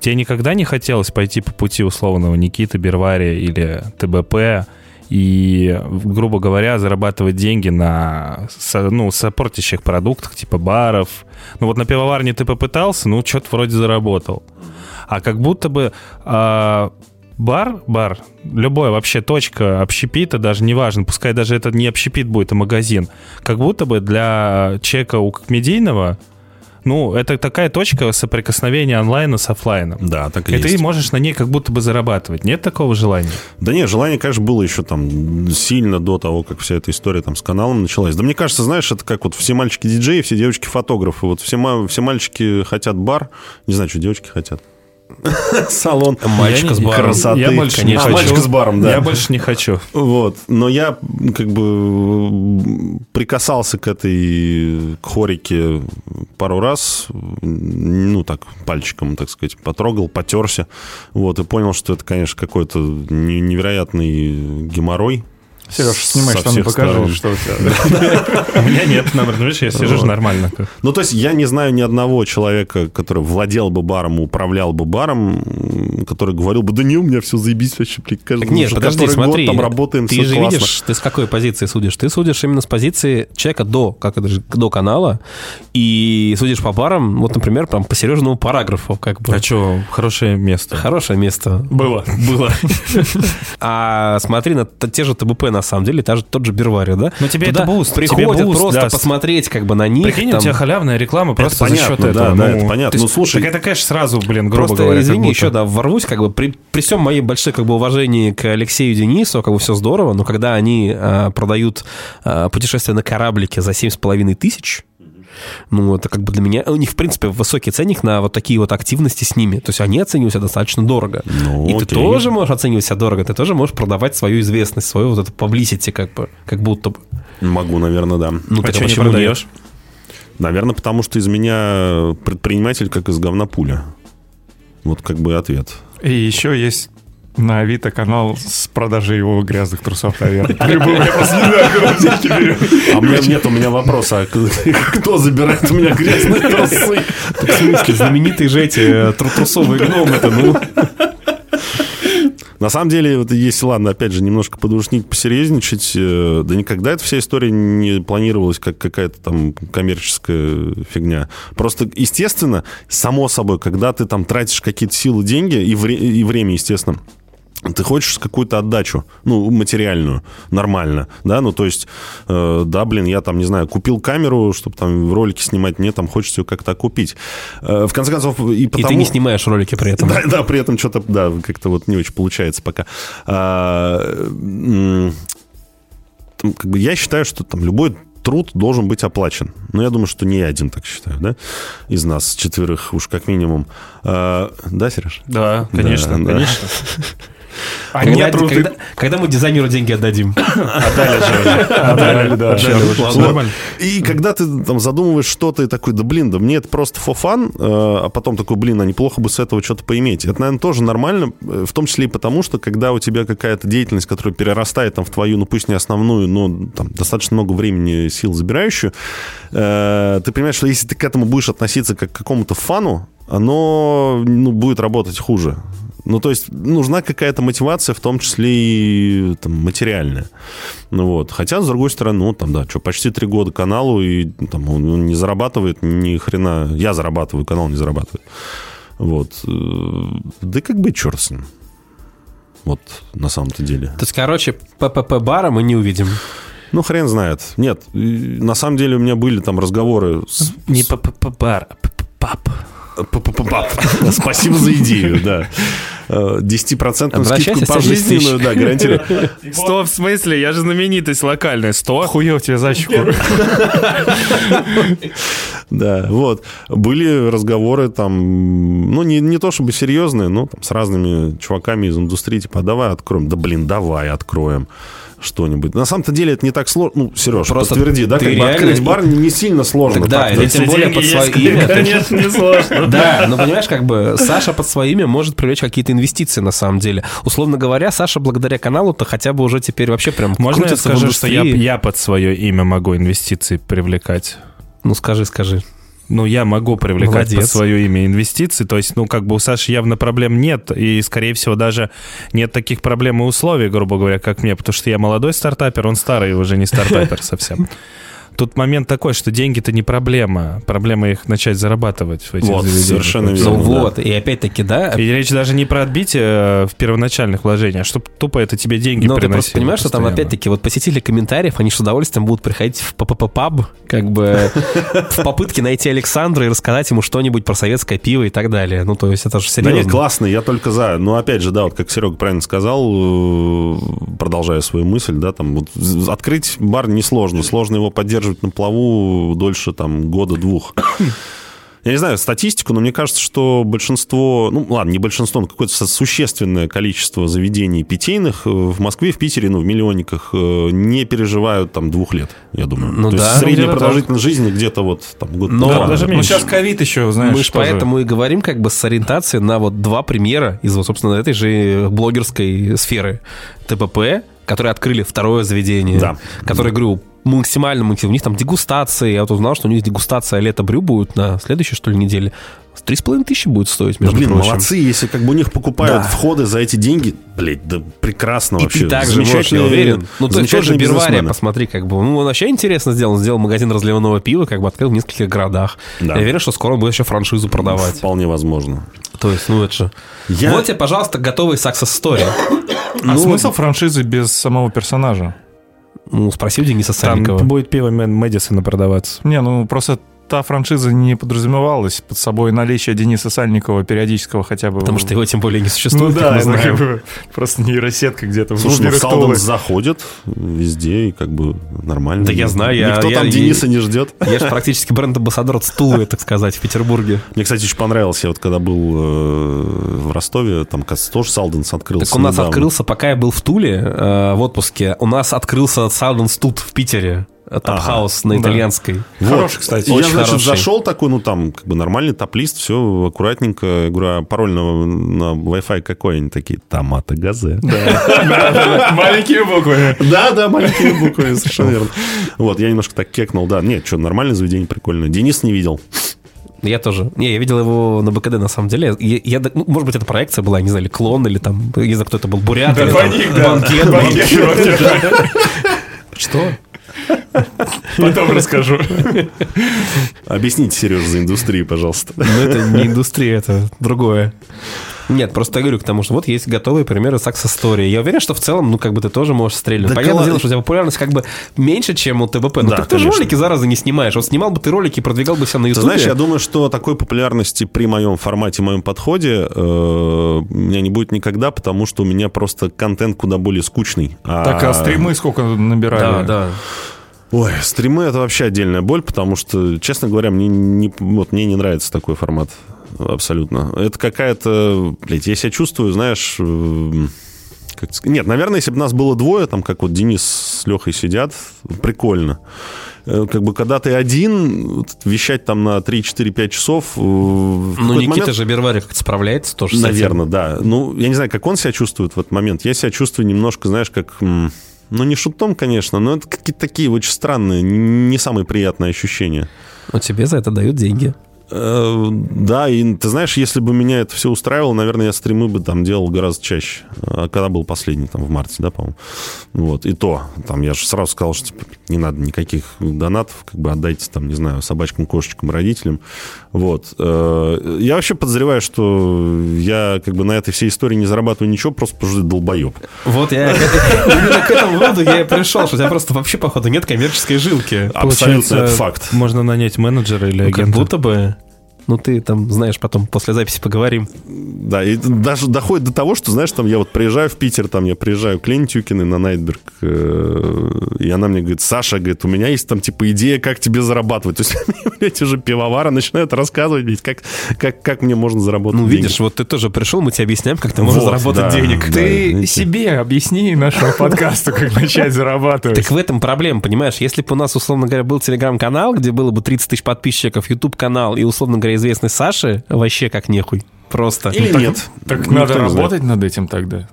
Тебе никогда не хотелось пойти по пути условного Никиты Бервари или ТБП и, грубо говоря, зарабатывать деньги на ну, сопортящих продуктах, типа баров. Ну вот на пивоварне ты попытался, ну что-то вроде заработал. А как будто бы а, бар, бар, любой вообще точка общепита, даже неважно, пускай даже это не общепит будет, а магазин, как будто бы для человека у медийного, ну, это такая точка соприкосновения онлайна с оффлайном. Да, так и И ты есть. можешь на ней как будто бы зарабатывать. Нет такого желания? Да нет, желание, конечно, было еще там сильно до того, как вся эта история там с каналом началась. Да мне кажется, знаешь, это как вот все мальчики диджеи, все девочки фотографы. Вот все, все мальчики хотят бар. Не знаю, что девочки хотят. Салон. Мальчика Я с баром. красоты, я больше конечно. не А, хочу. мальчик с баром, да. Я больше не хочу. Вот. Но я как бы прикасался к этой к хорике пару раз, ну так, пальчиком, так сказать, потрогал, потерся. Вот, и понял, что это, конечно, какой-то не- невероятный геморрой. Сереж, снимай всех покажи, сторон. что у тебя. У меня нет, наоборот, видишь, я сижу же нормально. Ну, то есть я не знаю ни одного человека, который владел бы баром, управлял бы баром, который говорил бы, да не, у меня все заебись вообще, блин, каждый нет, подожди, смотри. там работаем, ты же видишь, ты с какой позиции судишь? Ты судишь именно с позиции человека до, как это же, до канала, и судишь по барам, вот, например, там, по Сережиному параграфу, как бы. А что, хорошее место. Хорошее место. Было, было. А смотри на те же ТБП, на самом деле, та же, тот же Бервари, да? Ну, тебе Туда это буст, тебе Приходят буст просто даст. посмотреть как бы на них. Прикинь, там. у тебя халявная реклама просто за счет понятно, да, этого. да, это понятно. Ну, слушай- Так это, конечно, сразу, блин, грубо Просто, говоря. извини, еще, да, ворвусь, как бы, при, при всем моей большой, как бы, уважении к Алексею Денису, как бы, все здорово, но когда они а, продают а, путешествие на кораблике за 7,5 тысяч, ну, это как бы для меня... У них, в принципе, высокий ценник на вот такие вот активности с ними. То есть они оценивают себя достаточно дорого. Ну, и ты окей. тоже можешь оценивать себя дорого, ты тоже можешь продавать свою известность, свою вот эту publicity, как бы, как будто бы. Могу, наверное, да. Ну, А так а чё не почему продаешь? нет? Наверное, потому что из меня предприниматель как из говна пуля. Вот как бы ответ. И еще есть на Авито канал с продажей его грязных трусов, наверное. А у меня нет у меня вопроса, а кто забирает у меня грязные трусы? Так, в смысле, знаменитые же эти э, тру- трусовые гномы-то, ну... На самом деле, вот если, ладно, опять же, немножко подушнить, посерьезничать, э, да никогда эта вся история не планировалась как какая-то там коммерческая фигня. Просто, естественно, само собой, когда ты там тратишь какие-то силы, деньги и, вре- и время, естественно, ты хочешь какую-то отдачу, ну, материальную, нормально, да, ну, то есть, э, да, блин, я там, не знаю, купил камеру, чтобы там ролики снимать, мне там хочется ее как-то купить. Э, в конце концов, и И потому... ты не снимаешь ролики при этом. Да, да, при этом что-то, да, как-то вот не очень получается пока. А, там, как бы я считаю, что там любой труд должен быть оплачен. Но я думаю, что не я один так считаю, да? Из нас, четверых, уж как минимум. А, да, Сереж? Да, конечно, Да, да. Они Когда, трут и- когда, когда мы дизайнеру деньги отдадим? Отдали же. Отдали, да. И когда ты там задумываешь что-то и такой, да блин, да мне это просто фофан, а потом такой, блин, а неплохо бы с этого что-то поиметь. Это, наверное, тоже нормально, э, в том числе и потому, что когда у тебя какая-то деятельность, которая перерастает там в твою, ну пусть не основную, но там достаточно много времени, сил забирающую, э, ты понимаешь, что если ты к этому будешь относиться как к какому-то фану, оно ну, будет работать хуже. Ну, то есть нужна какая-то мотивация, в том числе и там, материальная. Ну вот. Хотя, с другой стороны, ну, там, да, что, почти три года каналу, и там он он не зарабатывает ни хрена. Я зарабатываю, канал не зарабатывает. Вот. Э, Да как бы черт с ним. Вот, на самом-то деле. То есть, короче, ППП-бара мы не увидим. Ну, хрен знает. Нет, на самом деле у меня были там разговоры с... Не ППП-бар, а ПП-пап. Спасибо за идею, да. Э, 10% Обращайся, скидку 70 тысяч. пожизненную, да, гарантирую. Сто в смысле? Я же знаменитость локальная. Сто? Хуел тебе за щеку. Да, вот. Были разговоры там, ну, не, не то чтобы серьезные, но там, с разными чуваками из индустрии, типа, «А давай откроем. Да, блин, давай откроем что-нибудь. На самом-то деле это не так сложно. Ну, Сереж, Просто подтверди, да, как бы реально- открыть бар не сильно сложно. Тогда, так-то. или тем более под свое имя. Конечно, не сложно. Да, но понимаешь, как бы Саша под свое имя может привлечь какие-то инвестиции на самом деле. Условно говоря, Саша благодаря каналу-то хотя бы уже теперь вообще прям Можно я скажу, что я, я под свое имя могу инвестиции привлекать? Ну скажи, скажи. Ну, я могу привлекать Молодец. под свое имя инвестиции. То есть, ну, как бы у Саши явно проблем нет. И, скорее всего, даже нет таких проблем и условий, грубо говоря, как мне. Потому что я молодой стартапер, он старый уже не стартапер совсем. Тут момент такой, что деньги-то не проблема. Проблема их начать зарабатывать в этих Вот, заведениях. совершенно верно. Ну да. вот, и опять-таки, да, И речь даже не про отбитие э, в первоначальных вложениях, а чтобы тупо это тебе деньги Но ты приносило просто понимаешь, что там постоянно. опять-таки вот посетители комментариев, они с удовольствием будут приходить в ППП-паб, как бы в попытке найти Александра и рассказать ему что-нибудь про советское пиво и так далее. Ну, то есть это же Да серьезно. нет, классно, я только за. Но опять же, да, вот как Серега правильно сказал, э, продолжая свою мысль, да, там вот открыть бар несложно. Сложно его поддерживать на плаву дольше там года-двух. Я не знаю статистику, но мне кажется, что большинство, ну ладно, не большинство, но какое-то существенное количество заведений питейных э, в Москве, в Питере, ну в миллионниках э, не переживают там двух лет, я думаю. Ну То да. есть средняя Ну, продолжительность жизни где-то вот там год Но два, даже. Ну, сейчас ковид еще, знаешь, Мы же поэтому и говорим как бы с ориентацией на вот два примера из, вот, собственно, этой же блогерской сферы. ТПП, которые открыли второе заведение, Да. которые, говорю, максимально, максимально, у них там дегустации, я вот узнал, что у них дегустация лето брю будет на следующей, что ли, неделе. Три с половиной тысячи будет стоить, Да, между блин, прочим. молодцы, если как бы у них покупают Да. входы за эти деньги, блядь, да прекрасно И вообще. ты так же можешь, я уверен. Ну, то есть тоже замечательные Бирвария, посмотри, как бы, ну, он вообще интересно сделал. Сделал магазин разливного пива, как бы открыл в нескольких городах. Да. Я уверен, что скоро он будет еще франшизу продавать. Вполне возможно. То есть, ну, это же... Я- Вот тебе, пожалуйста, готовый success А смысл франшизы без самого персонажа? Ну, спроси у Дениса Там Сальникова. будет пиво Мэн- Мэдисона продаваться. Не, ну просто та франшиза не подразумевалась под собой наличие Дениса Сальникова периодического хотя бы. Потому что его тем более не Ну существует, да, как мы это знаем. как бы просто нейросетка где-то. в Слушай, ну Салденс заходит везде, и как бы нормально. Да я знаю, я- Никто я- там я- Дениса не ждет. Я же практически бренд-амбассадор Стулы, так сказать, в Петербурге. Мне, кстати, очень понравилось, я вот когда был э, в Ростове, там, тоже Салденс открылся. Так у нас недавно. открылся, пока я был в Туле э, в отпуске, у нас открылся Сауденс тут в Питере. Топхаус на Да. итальянской. Вот. Хороший, кстати. Я, Очень значит, хороший. зашел такой, ну, там, как бы нормальный топ-лист, все аккуратненько. Я говорю, а пароль на, на Wi-Fi какой? Они такие, томаты газе. Маленькие буквы. Да, да, маленькими буквами, совершенно верно. Вот, я немножко так кекнул, да. Нет, что, нормальное заведение, прикольное. Денис не видел. Я тоже. Не, я видел его на БКД, на самом деле. Я, я- ну, может быть, это проекция была, я не знаю, или клон, или там, я не знаю, кто это был, Бурят, или да. Банкет. Что? Потом расскажу. Объясните, Сереж, за индустрию, пожалуйста. Ну, это не индустрия, это другое. Нет, просто я говорю к тому, что вот есть готовые примеры success story. Я уверен, что в целом, ну, как бы ты тоже можешь стрельнуть. Да Понятное кла- дело, что у тебя популярность как бы меньше, чем у ТВП. Но Да, ты тоже ролики зараза не снимаешь. Вот снимал бы ты ролики и продвигал бы себя на Ты Ютубе. знаешь, я думаю, что такой популярности при моем формате, моем подходе э, у меня не будет никогда, потому что у меня просто контент куда более скучный. Так, а стримы сколько набирали? Да, да. Ой, стримы это вообще отдельная боль, потому что, честно говоря, мне не, вот, мне не нравится такой формат. Абсолютно. Это какая-то... Блядь, я себя чувствую, знаешь... э, как? Нет, наверное, если бы нас было двое, там, как вот Денис с Лехой сидят, прикольно. Э, Как бы, когда ты один, вещать там на 3, 4, 5 часов... э, Ну, Никита момент- же Бервари как-то справляется тоже. Наверное, да. Ну, я не знаю, как он себя чувствует в этот момент. Я себя чувствую немножко, знаешь, как... Ну, не шутом, конечно, но это какие-то такие очень странные, не самые приятные ощущения. Но тебе за это дают деньги. Э, Да, и ты знаешь, если бы меня это все устраивало, наверное, я стримы бы там делал гораздо чаще. А когда был последний, там, в марте, да, по-моему. Вот, и то, там, я же сразу сказал, что, типа, не надо никаких донатов, как бы отдайте, там, не знаю, собачкам, кошечкам, родителям. Вот. Э, Я вообще подозреваю, что я, как бы, на этой всей истории не зарабатываю ничего, просто потому что долбоеб. Вот я именно к этому выводу я и пришел, что у тебя просто вообще, походу, нет коммерческой жилки. Абсолютно, это факт. Можно нанять менеджера или Ну, Как агента. будто бы... Ну, ты там, знаешь, потом после записи поговорим. Да, и даже доходит до того, что, знаешь, там я вот приезжаю в Питер, там я приезжаю к Лене Тюкиной на Найтберг, э, и она мне говорит, Саша, говорит, у меня есть там типа идея, как тебе зарабатывать. То есть блядь, уже пивовары начинают рассказывать, блядь, как, как, как мне можно заработать Ну, деньги. видишь, вот ты тоже пришел, мы тебе объясняем, как ты можешь Вот, заработать да. денег. Да, Ты видите. себе объясни нашему подкасту, как начать зарабатывать. Так в этом проблема, понимаешь? Если бы у нас, условно говоря, был телеграм-канал, где было бы 30 тысяч подписчиков, YouTube-канал и, условно говоря, известный Саши, вообще как нехуй. Просто. Или Так- нет. Так надо не знает. работать над этим тогда.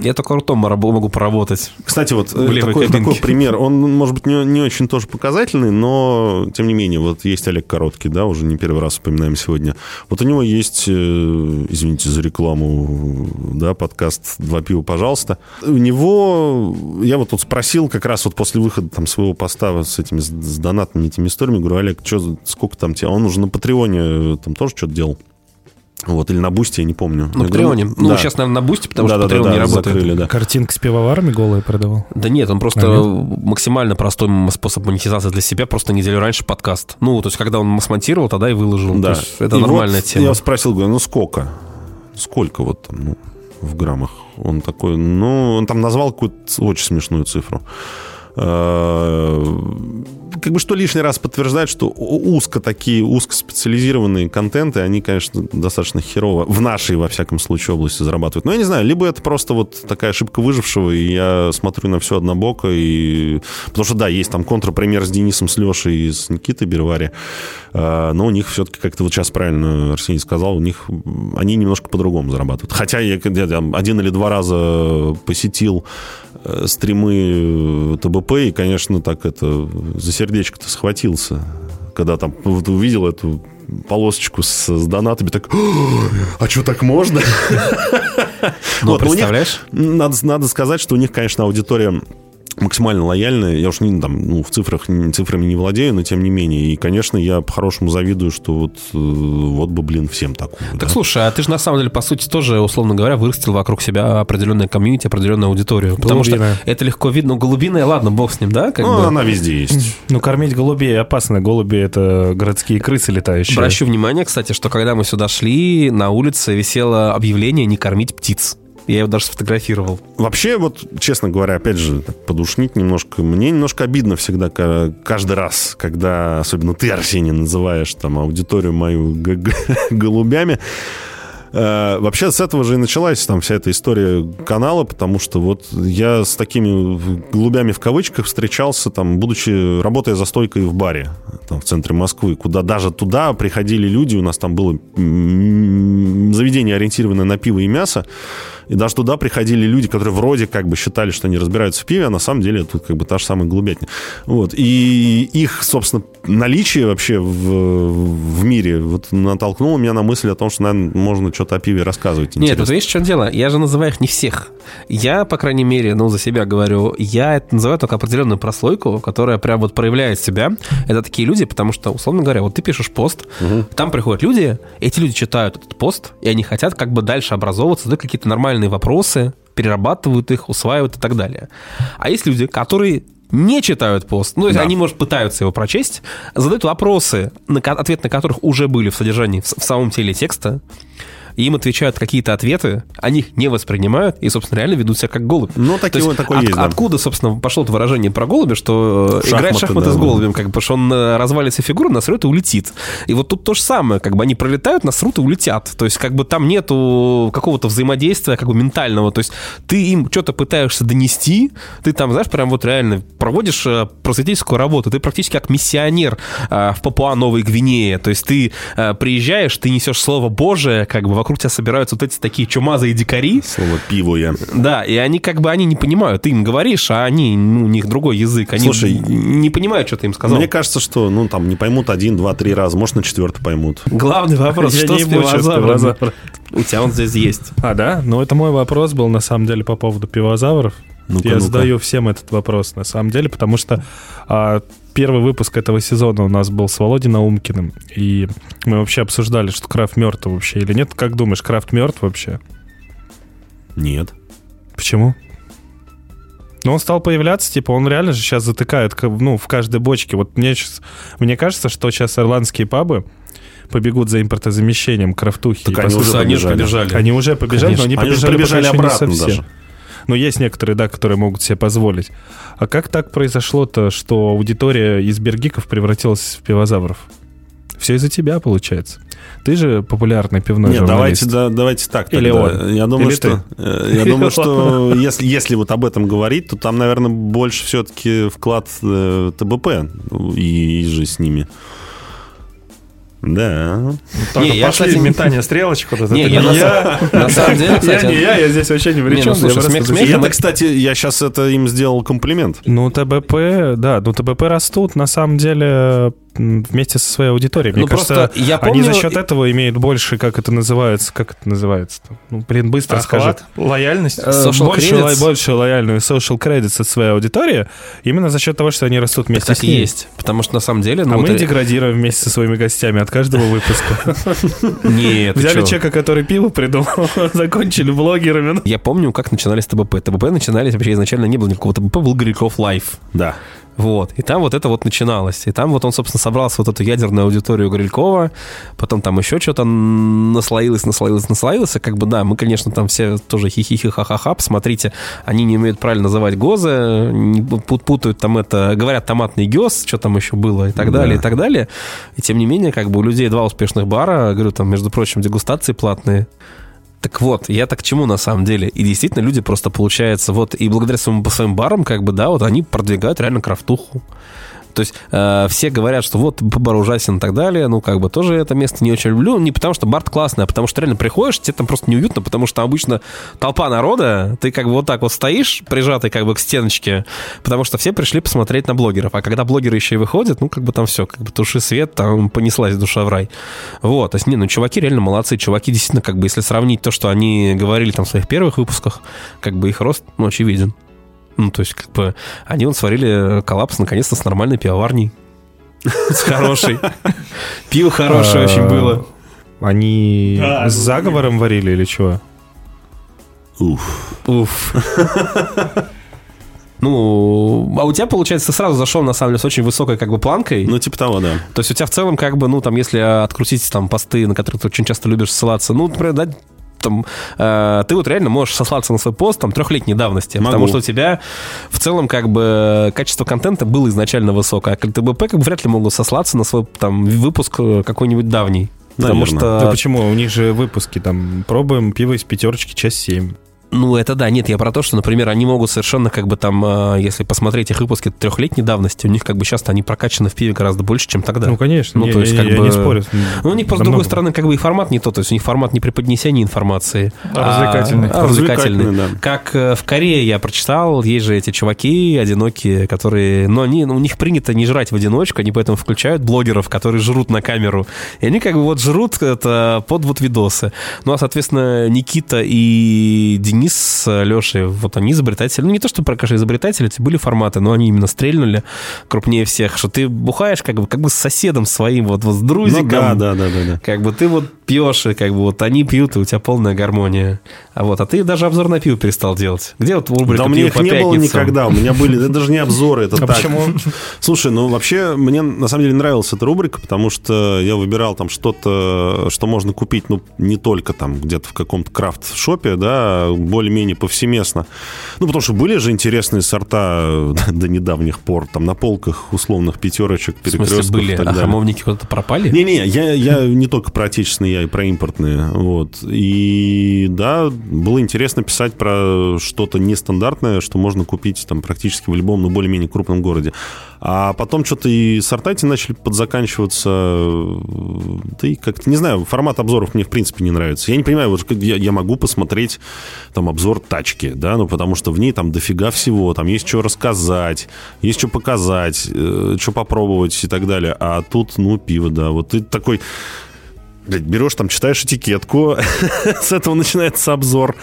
Я только ртом могу поработать. Кстати, вот э, такой, кабинке. такой пример, он, может быть, не, не очень тоже показательный, но, тем не менее, вот есть Олег Короткий, да, уже не первый раз вспоминаем сегодня. Вот у него есть, э, извините за рекламу, да, подкаст «Два пива, пожалуйста». У него, я вот тут спросил как раз вот после выхода там своего поста с этими, с, донатными этими историями, говорю, Олег, чё, сколько там тебе? Он уже на Патреоне там тоже что-то делал. Вот, или на Бусте, я не помню. На Я говорю, Патреоне. Ну, да. сейчас, наверное, на Бусте, потому Да, что да, да, Патреон да, не работает. закрыли, да. Картинка с пивоварами голые продавал. Да нет, он просто А максимально простой способ монетизации для себя, просто неделю раньше подкаст. Ну, то есть, когда он смонтировал, тогда и выложил. Да. То есть, это И нормальная вот тема. Я спросил, говорю, ну сколько? Сколько вот там, ну, в граммах? Он такой, ну, он там назвал какую-то очень смешную цифру. Как бы что лишний раз подтверждает, что узко такие, узкоспециализированные контенты, они, конечно, достаточно херово в нашей, во всяком случае, области зарабатывают. Но я не знаю, либо это просто вот такая ошибка выжившего, и я смотрю на все однобоко, и... Потому что, да, есть там контрпример с Денисом, с Лешей и с Никитой Бервари, Э, но у них все-таки, как ты вот сейчас правильно, Арсений сказал, у них они немножко по-другому зарабатывают. Хотя я, я там один или два раза посетил стримы э, ТБП, и, конечно, так это за сердечко-то схватился. Когда там вот увидел эту полосочку с, с донатами, так, «О, а что, так можно? Ну, Вот, них- представляешь? надо, надо сказать, что у них, конечно, аудитория максимально лояльная. Я уж не там, ну, в цифрах, цифрами не владею, но тем не менее. И, конечно, я по-хорошему завидую, что вот, э, вот бы, блин, всем такое. Так да. слушай, а ты же на самом деле, по сути, тоже, условно говоря, вырастил вокруг себя определенное комьюнити, определенную аудиторию. Потому что это легко видно. Ну, голубиная, ладно, бог с ним, да? Как Ну, бы. она везде есть. Ну, кормить голубей опасно. Голуби — это городские крысы летающие. Обращу внимание, кстати, что когда мы сюда шли, на улице висело объявление «Не кормить птиц». Я его даже сфотографировал. Вообще, вот, честно говоря, опять же, подушнить немножко. Мне немножко обидно всегда ка- каждый раз, когда, особенно ты, Арсений, называешь там аудиторию мою голубями. Э, Вообще с этого же и началась там вся эта история канала, потому что вот я с такими голубями в кавычках встречался, там, будучи, работая за стойкой в баре там, в центре Москвы, куда даже туда приходили люди, у нас там было заведение, ориентированное на пиво и мясо, и даже туда приходили люди, которые вроде как бы считали, что они разбираются в пиве, а на самом деле тут как бы та же самая голубятня. Вот. И их, собственно, наличие вообще в, в мире вот натолкнуло меня на мысль о том, что, наверное, можно что-то о пиве рассказывать. Нет, интересно. тут видишь, в чем дело? Я же называю их не всех. Я, по крайней мере, ну, за себя говорю, я это называю только определенную прослойку, которая прям вот проявляет себя. Это такие люди, потому что, условно говоря, вот ты пишешь пост, там приходят люди, эти люди читают этот пост, и они хотят как бы дальше образовываться, задают какие-то нормальные вопросы, перерабатывают их, усваивают и так далее. А есть люди, которые не читают пост, ну, то есть Да. они, может, пытаются его прочесть, задают вопросы, на ответ на которых уже были в содержании, в, в самом теле текста, и им отвечают какие-то ответы, они их не воспринимают и, собственно, реально ведут себя как голубь. Ну, такие вот такое от- есть, да. Откуда, собственно, пошло это выражение про голубя, что э, играть в Шахматы, шахматы да, с голубем, как бы, потому что он э, развалится фигуру, насрет и улетит. И вот тут то же самое, как бы они пролетают, насрут и улетят. То есть, как бы там нету какого-то взаимодействия, как бы ментального. То есть, ты им что-то пытаешься донести, ты там, знаешь, прям вот реально проводишь э, просветительскую работу, ты практически как миссионер в Папуа-Новой Гвинее. То есть, ты приезжаешь, ты несешь слово Божие, как бы вокруг тебя собираются вот эти такие чумазые дикари, Слово пиво я. да, и они как бы они не понимают. Ты им говоришь, а они, ну, у них другой язык. Они Слушай, не понимают, что ты им сказал. Мне кажется, что, ну, там, не поймут один, два, три раза, может, на четвертый поймут. Главный вопрос, Я что не с пивозавра. У тебя он здесь есть. А, да? Ну, это мой вопрос был, на самом деле, по поводу пивозавров. Ну-ка, Я ну-ка. задаю всем этот вопрос, на самом деле, потому что а, первый выпуск этого сезона у нас был с Володей Наумкиным, и мы вообще обсуждали, что Крафт мертв вообще или нет. Как думаешь, Крафт мертв вообще? Нет. Почему? Ну, он стал появляться, типа, он реально же сейчас затыкает, ну, в каждой бочке. Вот мне, щас- мне кажется, что сейчас ирландские пабы побегут за импортозамещением крафтухи. Так они уже побежали. Они уже побежали, но они Они побежали, не обратно совсем. даже. Ну, есть некоторые, да, которые могут себе позволить. А как так произошло-то, что аудитория из бергиков превратилась в пивозавров? Все из-за тебя, получается. Ты же популярный пивной Нет, журналист. давайте, да, давайте так. Или тогда. он. Я думаю, Или что, э, я думаю, что если, если вот об этом говорить, то там, наверное, больше все-таки вклад э, ТБП и, и же с ними. Да. Только Не, я, пошли кстати, метание стрелочек. Вот это Не, я не на, я. на самом деле, Я кстати... не я, я здесь вообще не при чем. ну, слушай, я просто смех за- смехом, И мы- это, кстати, я сейчас это им сделал комплимент. Ну, ТБП, да, ну, ТБП растут, на самом деле, вместе со своей аудиторией. Мне Ну, кажется, просто я они за помню- счет этого имеют больше, как это называется, как это называется Ну, блин, быстро скажи. Охват, лояльность. Э, Social больше, credits. больше лояльную social credits от своей аудитории, именно за счет того, что они растут вместе Так с и ней. есть. Потому что на самом деле... Ну, а вот мы и- деградируем вместе со своими гостями от каждого выпуска. Нет, Взяли человека, который пиво придумал, закончили блогерами. Я помню, как начинались ТБП. ТБП начинались вообще изначально не было никакого ТБП, был Горяков Live. Да. Вот. И там вот это вот начиналось. И там вот он, собственно, собрал вот эту ядерную аудиторию Горякова. Потом там еще что-то наслоилось, наслоилось, наслоилось. И как бы, да, мы, конечно, там все тоже хихихи. Посмотрите, они не умеют правильно называть ГОЗы, путают там это, говорят томатный ГЕОЗ, что там еще было и так Да. далее, и так далее. И тем не менее, как бы у людей два успешных бара, говорю, там, между прочим, дегустации платные. Так вот, я так к чему на самом деле? И действительно люди просто, получается, вот, и благодаря своим, своим барам, как бы, да, вот они продвигают реально крафтуху. То есть э, все говорят, что вот бар ужасен и так далее. Ну, как бы тоже это место не очень люблю. Не потому, что бар классный, а потому что реально приходишь, тебе там просто неуютно, потому что обычно толпа народа, ты как бы вот так вот стоишь, прижатый как бы к стеночке, потому что все пришли посмотреть на блогеров. А когда блогеры еще и выходят, ну, как бы там все, как бы туши свет, там понеслась душа в рай. Вот, то есть, не, ну, чуваки реально молодцы. Чуваки действительно, как бы, если сравнить то, что они говорили там в своих первых выпусках, как бы их рост, ну, очевиден. Ну, то есть, как бы, они вот сварили коллапс наконец-то с нормальной пивоварней. С хорошей. Пиво хорошее очень было. Они с заговором варили или чего? Уф. Уф. Ну, а у тебя, получается, ты сразу зашел, на самом деле, с очень высокой, как бы, планкой. Ну, типа того, да. То есть у тебя в целом, как бы, ну, там, если открутить там посты, на которые ты очень часто любишь ссылаться, ну, например, да, там, э, ты вот реально можешь сослаться на свой пост там трехлетней давности, Могу. потому что у тебя в целом как бы качество контента было изначально высокое, а КТБП как бы вряд ли могут сослаться на свой там выпуск э, какой-нибудь давний. Потому Наверно. что... Да почему? У них же выпуски там пробуем пиво из пятерочки, часть 7. Ну, это да, нет, я про то, что, например, они могут совершенно как бы там, э, если посмотреть их выпуски трехлетней давности, у них как бы сейчас они прокачаны в пиве гораздо больше, чем тогда. Ну, конечно. Ну, не- то есть, я, как я бы- не спорю. Ну, у них просто, с другой стороны, как бы и формат не тот, то есть у них формат не преподнесения информации, Развлекательный. а развлекательный. Развлекательный, да. Как э, в Корее я прочитал, есть же эти чуваки одинокие, которые, но они, ну, у них принято не жрать в одиночку, они поэтому включают блогеров, которые жрут на камеру, и они как бы вот жрут это под вот видосы. Ну, а, соответственно, Никита и Денис с Лешей, вот они изобретатели, ну, не то, что про конечно, изобретатели, это были форматы, но они именно стрельнули крупнее всех, что ты бухаешь как бы, как бы с соседом своим, вот, вот с друзиком, Ну, да, да, да, да, да. как бы ты вот пьешь, и как бы вот они пьют, и у тебя полная гармония. А вот, а ты даже обзор на пиво перестал делать. Где вот рубрика Да у меня «Пиво их не было пятницам»? никогда. У меня были, это даже не обзоры, это А так. почему? Слушай, ну вообще мне на самом деле нравилась эта рубрика, потому что я выбирал там что-то, что можно купить, ну, не только там где-то в каком-то крафт-шопе, да, более-менее повсеместно. Ну, потому что были же интересные сорта до недавних пор, там на полках условных пятерочек, В смысле, перекрестков были, а хамовники куда-то пропали? Не-не, я, я не только про отечественные, я и про импортные. Вот. И да, было интересно писать про что-то нестандартное, что можно купить там практически в любом, ну, более-менее крупном городе. А потом что-то и сорта эти начали подзаканчиваться. Да и как-то, не знаю, формат обзоров мне в принципе не нравится. Я не понимаю, вот я, я могу посмотреть там обзор тачки, да, ну потому что в ней там дофига всего, там есть что рассказать, есть что показать, э, что попробовать и так далее. А тут, ну, пиво, да. Вот ты такой, блядь, берешь там, читаешь этикетку, с этого начинается обзор,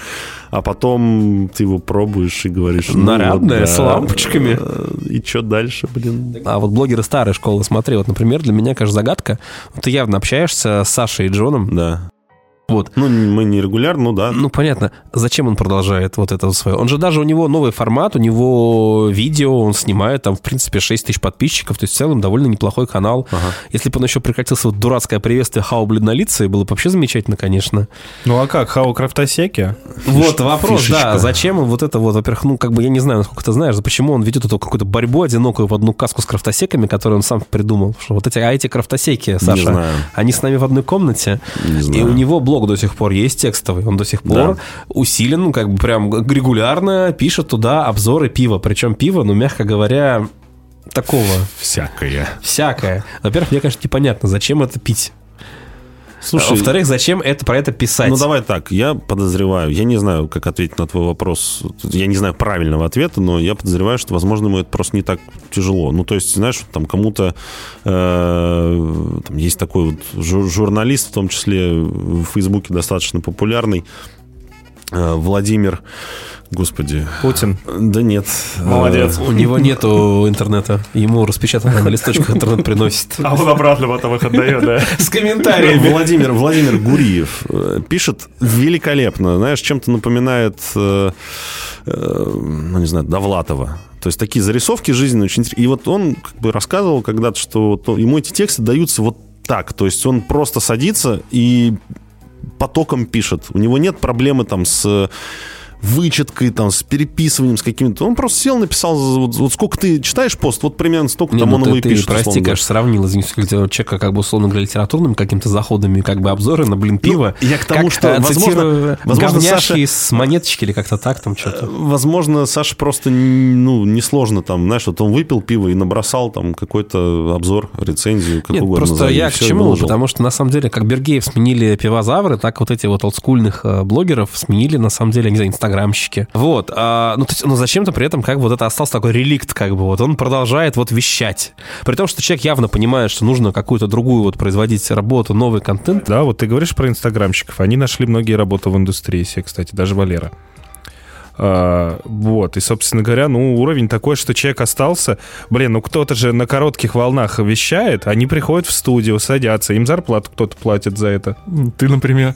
а потом ты его пробуешь и говоришь... ну, Нарядное, вот с да. лампочками. Э, И что дальше, блин? А вот блогеры старой школы, смотри, вот, например, для меня, конечно, загадка. Ты явно общаешься с Сашей и Джоном. Да. Вот. Ну, мы не регулярно, ну да. Ну, понятно, зачем он продолжает вот это свое? Он же даже, у него новый формат, у него видео, он снимает там, в принципе, 6 тысяч подписчиков, то есть в целом довольно неплохой канал. Если бы он еще прекратился вот дурацкое приветствие Хау бледнолицые, было бы вообще замечательно, конечно. Ну а как, Хау Крафтосеки? Вот вопрос, фишечка. да, зачем он вот это вот, во-первых, ну, как бы, я не знаю, насколько ты знаешь, почему он ведет эту какую-то борьбу одинокую в одну каску с крафтосеками, которую он сам придумал. Что вот эти, а эти крафтосеки, Саша, знаю. они с нами в одной комнате, Не и у него блог до сих пор есть текстовый, он до сих пор Да. усилен, как бы прям регулярно пишет туда обзоры пива, причем пиво, ну, мягко говоря, такого, Всякое. всякое. Во-первых, мне, конечно, непонятно, зачем это пить. Слушай, Во-вторых, зачем это про это писать? Ну, давай так, я подозреваю, я не знаю, как ответить на твой вопрос, я не знаю правильного ответа, но я подозреваю, что, возможно, ему это просто не так тяжело. Ну, то есть, знаешь, там кому-то э, там есть такой вот жур- журналист, в том числе в Фейсбуке достаточно популярный, э, Владимир, господи, Путин. да нет. Молодец. У него нету интернета. Ему распечатано на листочках интернет приносит. А он обратно потом их отдает, да? С Э, комментариями. Владимир, Владимир Гуриев э, пишет великолепно. Знаешь, чем-то напоминает, э, э, ну, не знаю, Довлатова. То есть такие зарисовки жизненные очень интересные. И вот он как бы рассказывал когда-то, что ему эти тексты даются вот так. То есть он просто садится и потоком пишет. У него нет проблемы там с вычеткой, там, с переписыванием, с какими-то... Он просто сел, написал, вот, вот сколько ты читаешь пост, вот примерно столько Не, там ну он ты, его и ты, пишет. прости, условно говоря. конечно, сравнил, извините, человека, как бы, условно говоря, литературными какими-то заходами, как бы обзоры на, блин, пиво. Ну, я к тому, Как, что, э, возможно- возможно, Саша- с монеточки или как-то так там что-то. Возможно, Саша просто, ну, несложно там, знаешь, вот он выпил пиво и набросал там какой-то обзор, рецензию, как Нет, угодно. просто назови, я к чему? выложил. Потому что, на самом деле, как Бергеев сменили пивозавры, так вот эти вот олдскульных э, блогеров сменили, на самом деле, не знаю, инстаграмщики. Вот. а, ну, то есть, ну, зачем-то при этом как бы вот это остался такой реликт, как бы вот. Он продолжает вот вещать. При том, что человек явно понимает, что нужно какую-то другую вот производить работу, новый контент. Да, вот ты говоришь про инстаграмщиков. Они нашли многие работы в индустрии, все, кстати, даже Валера. А, вот, и, собственно говоря, ну, уровень такой, что человек остался. Блин, ну кто-то же на коротких волнах вещает, они приходят в студию, садятся, им зарплату кто-то платит за это. Ты, например.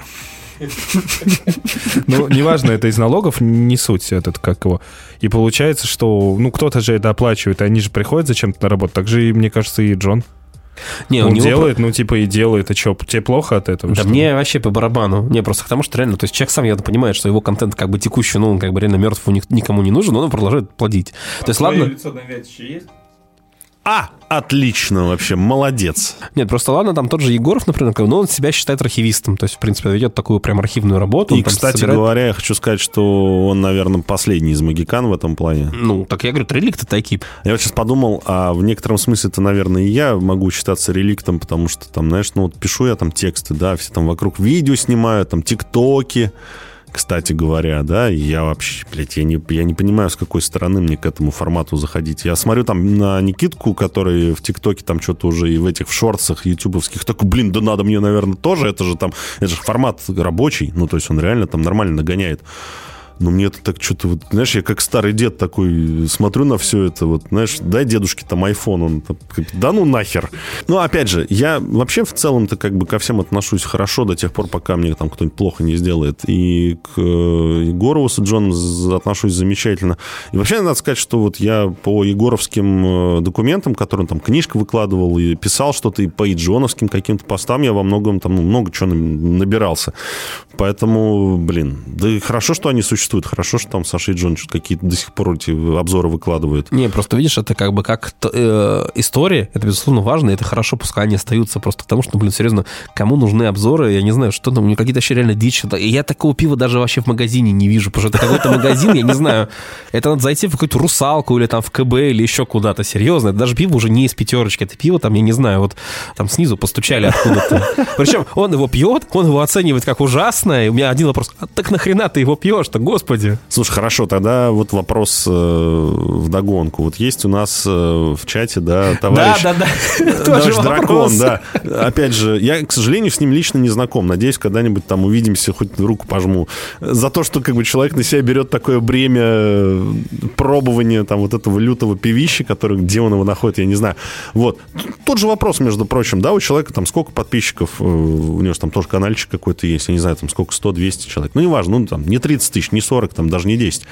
Ну, неважно, это из налогов, не суть этот, как его. И получается, что, ну, кто-то же это оплачивает, они же приходят зачем-то на работу. Так же, и, мне кажется, и Джон. Не, Он него делает, ну, типа, и делает. А что, тебе плохо от этого? Да что мне вообще по барабану. Не, просто потому что реально, то есть человек сам явно понимает, что его контент как бы текущий, ну, он как бы реально мертв, у них никому не нужен, но он продолжает плодить. то есть, ладно, лицо на есть? А, отлично вообще, молодец. нет, просто ладно, там тот же Егоров, например, ну, он себя считает архивистом, то есть, в принципе, ведет такую прям архивную работу. И, кстати собирает- говоря, я хочу сказать, что он, наверное, последний из магикан в этом плане. Ну, так я говорю, реликт это экип. Я вот сейчас подумал, а в некотором смысле это, наверное, и я могу считаться реликтом, потому что там, знаешь, ну вот пишу я там тексты, да, все там вокруг видео снимают, там тиктоки, кстати говоря, да, я вообще, блядь, я не, я не понимаю, с какой стороны мне к этому формату заходить. Я смотрю там на Никитку, который в ТикТоке там что-то уже и в этих в шортсах ютубовских, такой, блин, да надо мне, наверное, тоже, это же там, это же формат рабочий, ну, то есть он реально там нормально нагоняет. Но мне это так что-то, вот, знаешь, я как старый дед такой смотрю на все это, вот, знаешь, дай дедушке там iPhone, он, там, да ну нахер. Ну, опять же, я вообще в целом-то как бы ко всем отношусь хорошо до тех пор, пока мне там кто-нибудь плохо не сделает. И к э, Егорову с Джоном отношусь замечательно. И вообще надо сказать, что вот я по егоровским э, документам, которые он там книжка выкладывал и писал что-то, и по Иджоновским каким-то постам я во многом там ну, много чего набирался. Поэтому, блин, да хорошо, что они существуют. Хорошо, что там Саша и Джон какие-то до сих пор эти обзоры выкладывают. Не, просто видишь, это как бы как э, история, это, безусловно, важно, и это хорошо, пускай они остаются просто потому, что, блин, серьезно, кому нужны обзоры, я не знаю, что там, какие-то вообще реально дичь. Я такого пива даже вообще в магазине не вижу, потому что это какой-то магазин, я не знаю, это надо зайти в какую-то русалку или там в КБ или еще куда-то, серьезно. Это даже пиво уже не из пятерочки, это пиво там, я не знаю, вот там снизу постучали откуда-то. Причем он его пьет, он его оценивает как ужасное, и у меня один вопрос, а так нахрена ты его пьешь-то, господи? Слушай, хорошо, тогда вот вопрос э, в догонку. Вот есть у нас э, в чате, да, товарищ... Да, да, да. Товарищ дракон, да. Опять же, я, к сожалению, с ним лично не знаком. Надеюсь, когда-нибудь там увидимся, хоть руку пожму. За то, что как бы человек на себя берет такое бремя э, пробования там вот этого лютого певища, который, где он его находит, я не знаю. Вот. Тот же вопрос, между прочим, да, у человека там сколько подписчиков, э, у него там тоже каналчик какой-то есть, я не знаю, там сколько, 100-200 человек. Ну, неважно, ну, там, не 30 тысяч, не 40, там, даже не 10.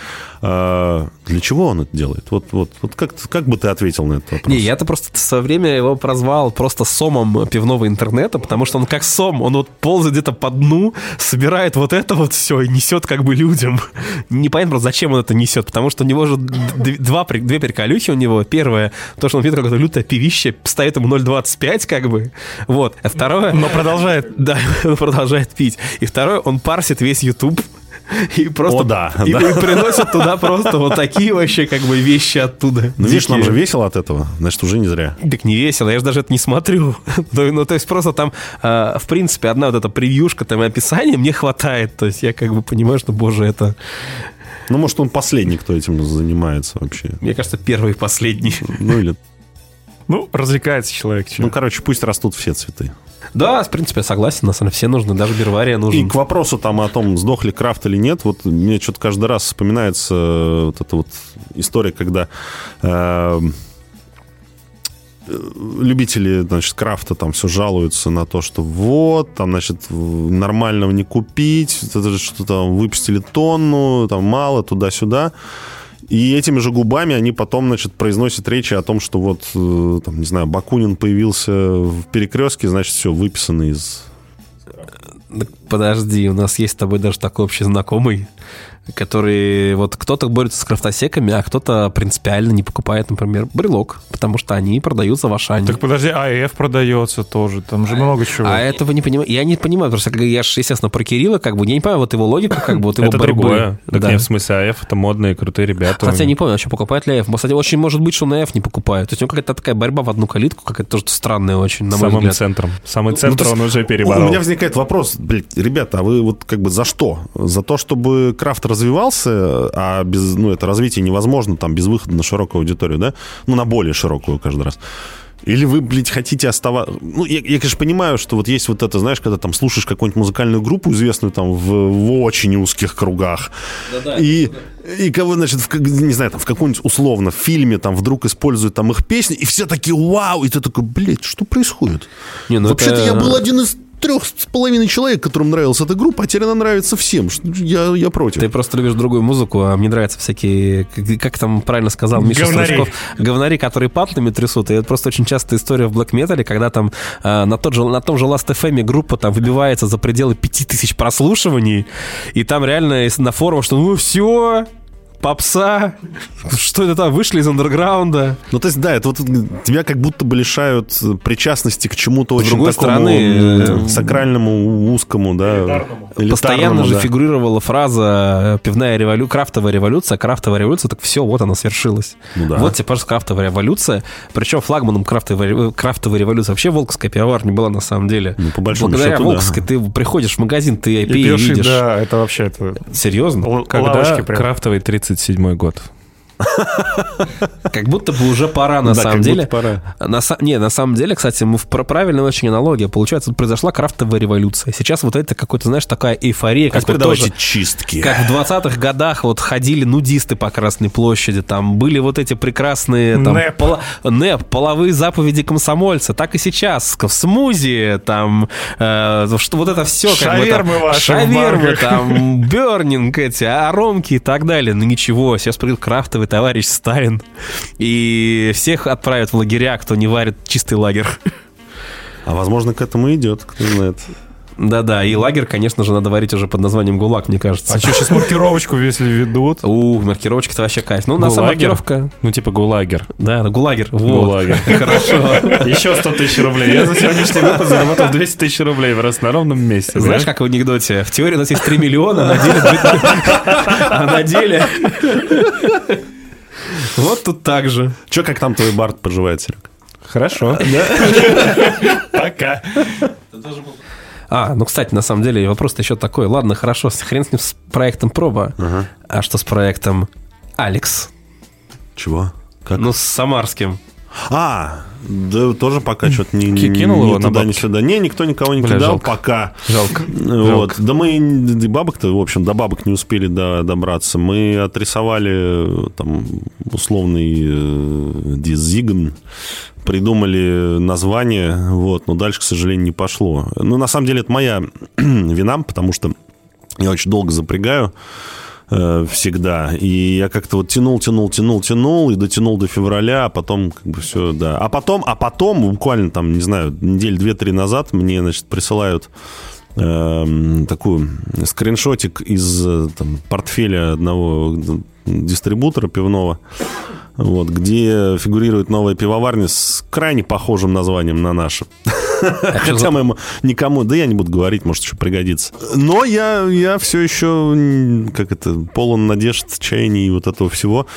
А, для чего он это делает? Вот, вот, вот как, как бы ты ответил на этот вопрос? Не, я-то просто со время его прозвал просто сомом пивного интернета, потому что он как сом, он вот ползает где-то по дну, собирает вот это вот все и несет как бы людям. Непонятно просто, зачем он это несет, потому что у него же два, две приколюхи у него. Первое, то, что он видит какое-то лютое пивище, ставит ему 0,25 как бы, вот. А второе... Но продолжает. Да, он продолжает пить. И второе, он парсит весь YouTube и просто О, да, и, да. и приносит туда просто вот такие вообще как бы вещи оттуда. Ну, видишь, нам же весело от этого, значит, уже не зря. Так не весело, я же даже это не смотрю. ну, ну, то есть просто там, э, в принципе, одна вот эта превьюшка, там и описание мне хватает. То есть я как бы понимаю, что, боже, это... Ну, может, он последний, кто этим занимается вообще. Мне кажется, первый и последний. Ну, или... Ну, развлекается человек. Чё? Ну, короче, пусть растут все цветы. Да, в принципе, я согласен, на самом деле все нужны, даже Бервария нужен. И к вопросу там о том, сдох ли Крафт или нет, вот мне что-то каждый раз вспоминается э, вот эта вот история, когда э, любители, значит, крафта там все жалуются на то, что вот, там, значит, нормального не купить, что там выпустили тонну, там мало, туда-сюда. И этими же губами они потом, значит, произносят речи о том, что вот, э, там, не знаю, Бакунин появился в перекрестке, значит, все выписано из... Подожди, у нас есть с тобой даже такой общий знакомый, который вот кто-то борется с крафтосеками, а кто-то принципиально не покупает, например, брелок, потому что они продаются в Ашане. Так подожди, АФ продается тоже, там же много чего. А этого не понимаю. Я не понимаю, потому что я же, естественно, про Кирилла, как бы, я не понимаю вот его логику, как бы, вот его это борьбы. другое. Так Да. нет, в смысле, АФ это модные, крутые ребята. Хотя я не помню, а что покупает ли АФ. Кстати, очень может быть, что он АФ не покупает. То есть у него какая-то такая борьба в одну калитку, какая-то тоже странная очень, на мой Самым взгляд. центром. Самый Ну, центр есть он уже У переборол. меня возникает вопрос, блядь, ребята, а вы вот как бы за что? За то, чтобы крафт развивался, а без, ну, это развитие невозможно там без выхода на широкую аудиторию, да? Ну, на более широкую каждый раз. Или вы, блядь, хотите оставаться... Ну, я, я, конечно, понимаю, что вот есть вот это, знаешь, когда там слушаешь какую-нибудь музыкальную группу, известную там в, в очень узких кругах, и, и кого, значит, в, не знаю, там в каком-нибудь условно фильме там вдруг используют там их песни, и все такие «Вау!» И ты такой, блядь, что происходит? Не, ну Вообще-то это- я был один из трех с половиной человек, которым нравилась эта группа, а теперь она нравится всем. Я, я против. Ты просто любишь другую музыку, а мне нравятся всякие, как, как там правильно сказал Миша Говнари. Стручков, говнари, которые патлами трясут. И это просто очень частая история в блэк метале, когда там э, на, тот же, на том же Last FM группа там выбивается за пределы 5000 прослушиваний, и там реально на форумах, что ну все, попса, что это там, вышли из андерграунда. Ну, то есть, да, это вот тебя как будто бы лишают причастности к чему-то очень другой такому стороны, э, сакральному, узкому, да. Постоянно элитарному, же да. фигурировала фраза «пивная революция», «крафтовая революция», «крафтовая революция», так все, вот она свершилась. Ну да. Вот тебе, пожалуйста, крафтовая революция. Причем флагманом крафтовой, крафтовой революции вообще Волковская пивоварня была на самом деле. Ну, по большому Благодаря счету, да. Волковской ты приходишь в магазин, ты IPA И пьешь, и видишь. да, это вообще... Это... Серьезно? Л- Когда Когда прям. Крафтовый 37-й год? Как будто бы уже пора, на Да, самом деле. пора. На, не, на самом деле, кстати, мы в про правильная очень аналогия. Получается, произошла крафтовая революция. Сейчас вот это какой-то, знаешь, такая эйфория, А как вот тоже- чистки. Как в 20-х годах вот ходили нудисты по Красной площади, там были вот эти прекрасные там, Нэп. пола- нэп, половые заповеди комсомольца, так и сейчас, в смузи, там, э, что вот это все как бы там, Шавермы ваши шавермы, там, бернинг эти, аромки и так далее. Ну ничего, сейчас придет крафтовый товарищ Сталин и всех отправят в лагеря, кто не варит чистый лагерь. А возможно, к этому идет, кто знает. Да-да, и лагерь, конечно же, надо варить уже под названием ГУЛАГ, мне кажется. А что, сейчас маркировочку, если ведут? У, маркировочка-то вообще кайф. Ну, на самом Гулагер? маркировка... Ну, типа гулагер. Да, да, ГУЛАГер. Вот. Гулагер. Хорошо. Еще 100 тысяч рублей. Я за сегодняшний выпуск заработал 200 тысяч рублей в на ровном месте. Знаешь, как в анекдоте? В теории у нас есть 3 миллиона, а на деле... А на деле... Вот тут так же. Че, как там твой Барт поживает, Серег? Хорошо. Пока. А, ну, кстати, на самом деле вопрос-то еще такой. Ладно, хорошо, хрен с ним с проектом проба. А что с проектом Алекс? Чего? Как? Ну, с Самарским. А, да тоже пока что-то не, Ки- не- кинул ни его на туда, ни бабки? сюда. Не, никто никого не Бля, кидал жалко. пока. Жалко. Вот. Жалко. Да мы и бабок-то, в общем, до бабок не успели до- добраться. Мы отрисовали там условный э, дизигн, придумали название, вот, но дальше, к сожалению, не пошло. Ну, на самом деле, это моя вина, потому что я очень долго запрягаю э, всегда. И я как-то вот тянул, тянул, тянул, тянул и дотянул до февраля, а потом как бы все, да. А потом, а потом, буквально там, не знаю, недель две-три назад мне, значит, присылают эм, такую скриншотик из э, там, портфеля одного дистрибутора пивного, вот, где фигурирует новая пивоварня с крайне похожим названием на Хотя мы ему никому, да я не буду говорить, может, еще пригодится. Но я, я все еще, как это, полон надежд, чаяний и вот этого всего.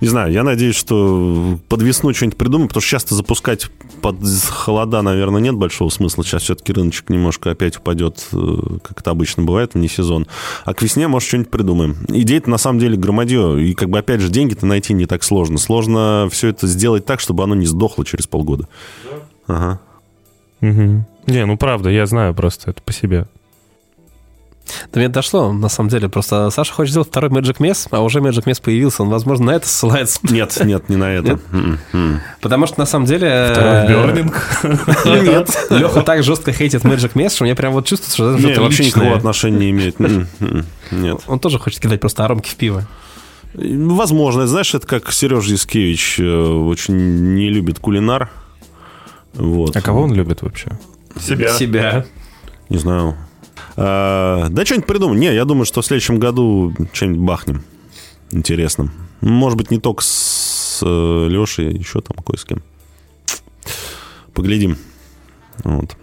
Не знаю, я надеюсь, что под весну что-нибудь придумаем, потому что часто запускать под холода, наверное, нет большого смысла. Сейчас все-таки рыночек немножко опять упадет, э, как это обычно бывает, вне сезон. А к весне, может, что-нибудь придумаем. Идея-то на самом деле громадье. И как бы, опять же, деньги-то найти не так сложно. Сложно все это сделать так, чтобы оно не сдохло через полгода. Ага. Мгм. Не, ну правда, я знаю просто это по себе. До меня дошло, на самом деле. Просто Саша хочет сделать второй Magic Mess, а уже Magic Mess появился. Он, возможно, на это ссылается. Нет, нет, не на это. Нет? М, м. Потому что, на самом деле... Второй Бернинг. Нет. Леха так жестко хейтит Magic Mess, что мне прям вот чувствуется, что это Не, что-то вообще никакого отношения не имеет. М, м, Нет. Он тоже хочет кидать просто аромки в пиво. Возможно. Знаешь, это как Сережа Яскевич э, очень не любит кулинар. Вот. А кого он любит вообще? Себя. Себя. Не знаю. А, да что-нибудь придумаем. Не, я думаю, что в следующем году что-нибудь бахнем. Интересно. Может быть, не только с э, Лешей, еще там кое с кем. Поглядим. Вот.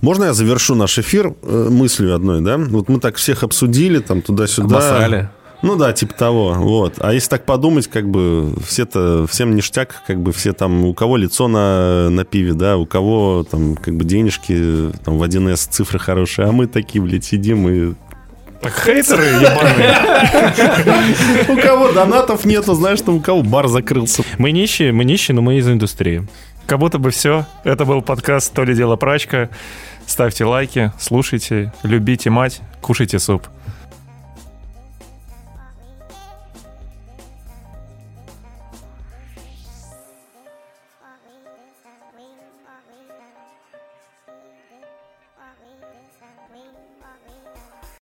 Можно я завершу наш эфир э, мыслью одной, да? Вот мы так всех обсудили, там туда-сюда. Обосрали. Ну да, типа того, вот. А если так подумать, как бы все-то, всем ништяк, как бы все там, у кого лицо на, на пиве, да, у кого там как бы денежки, там в 1С цифры хорошие, а мы такие, блядь, сидим и... Так хейтеры ебаные. У кого донатов нету, знаешь, там у кого бар закрылся. Мы нищие, мы нищие, но мы из индустрии. Как будто бы все. Это был подкаст «То ли дело прачка». Ставьте лайки, слушайте, любите мать, кушайте суп.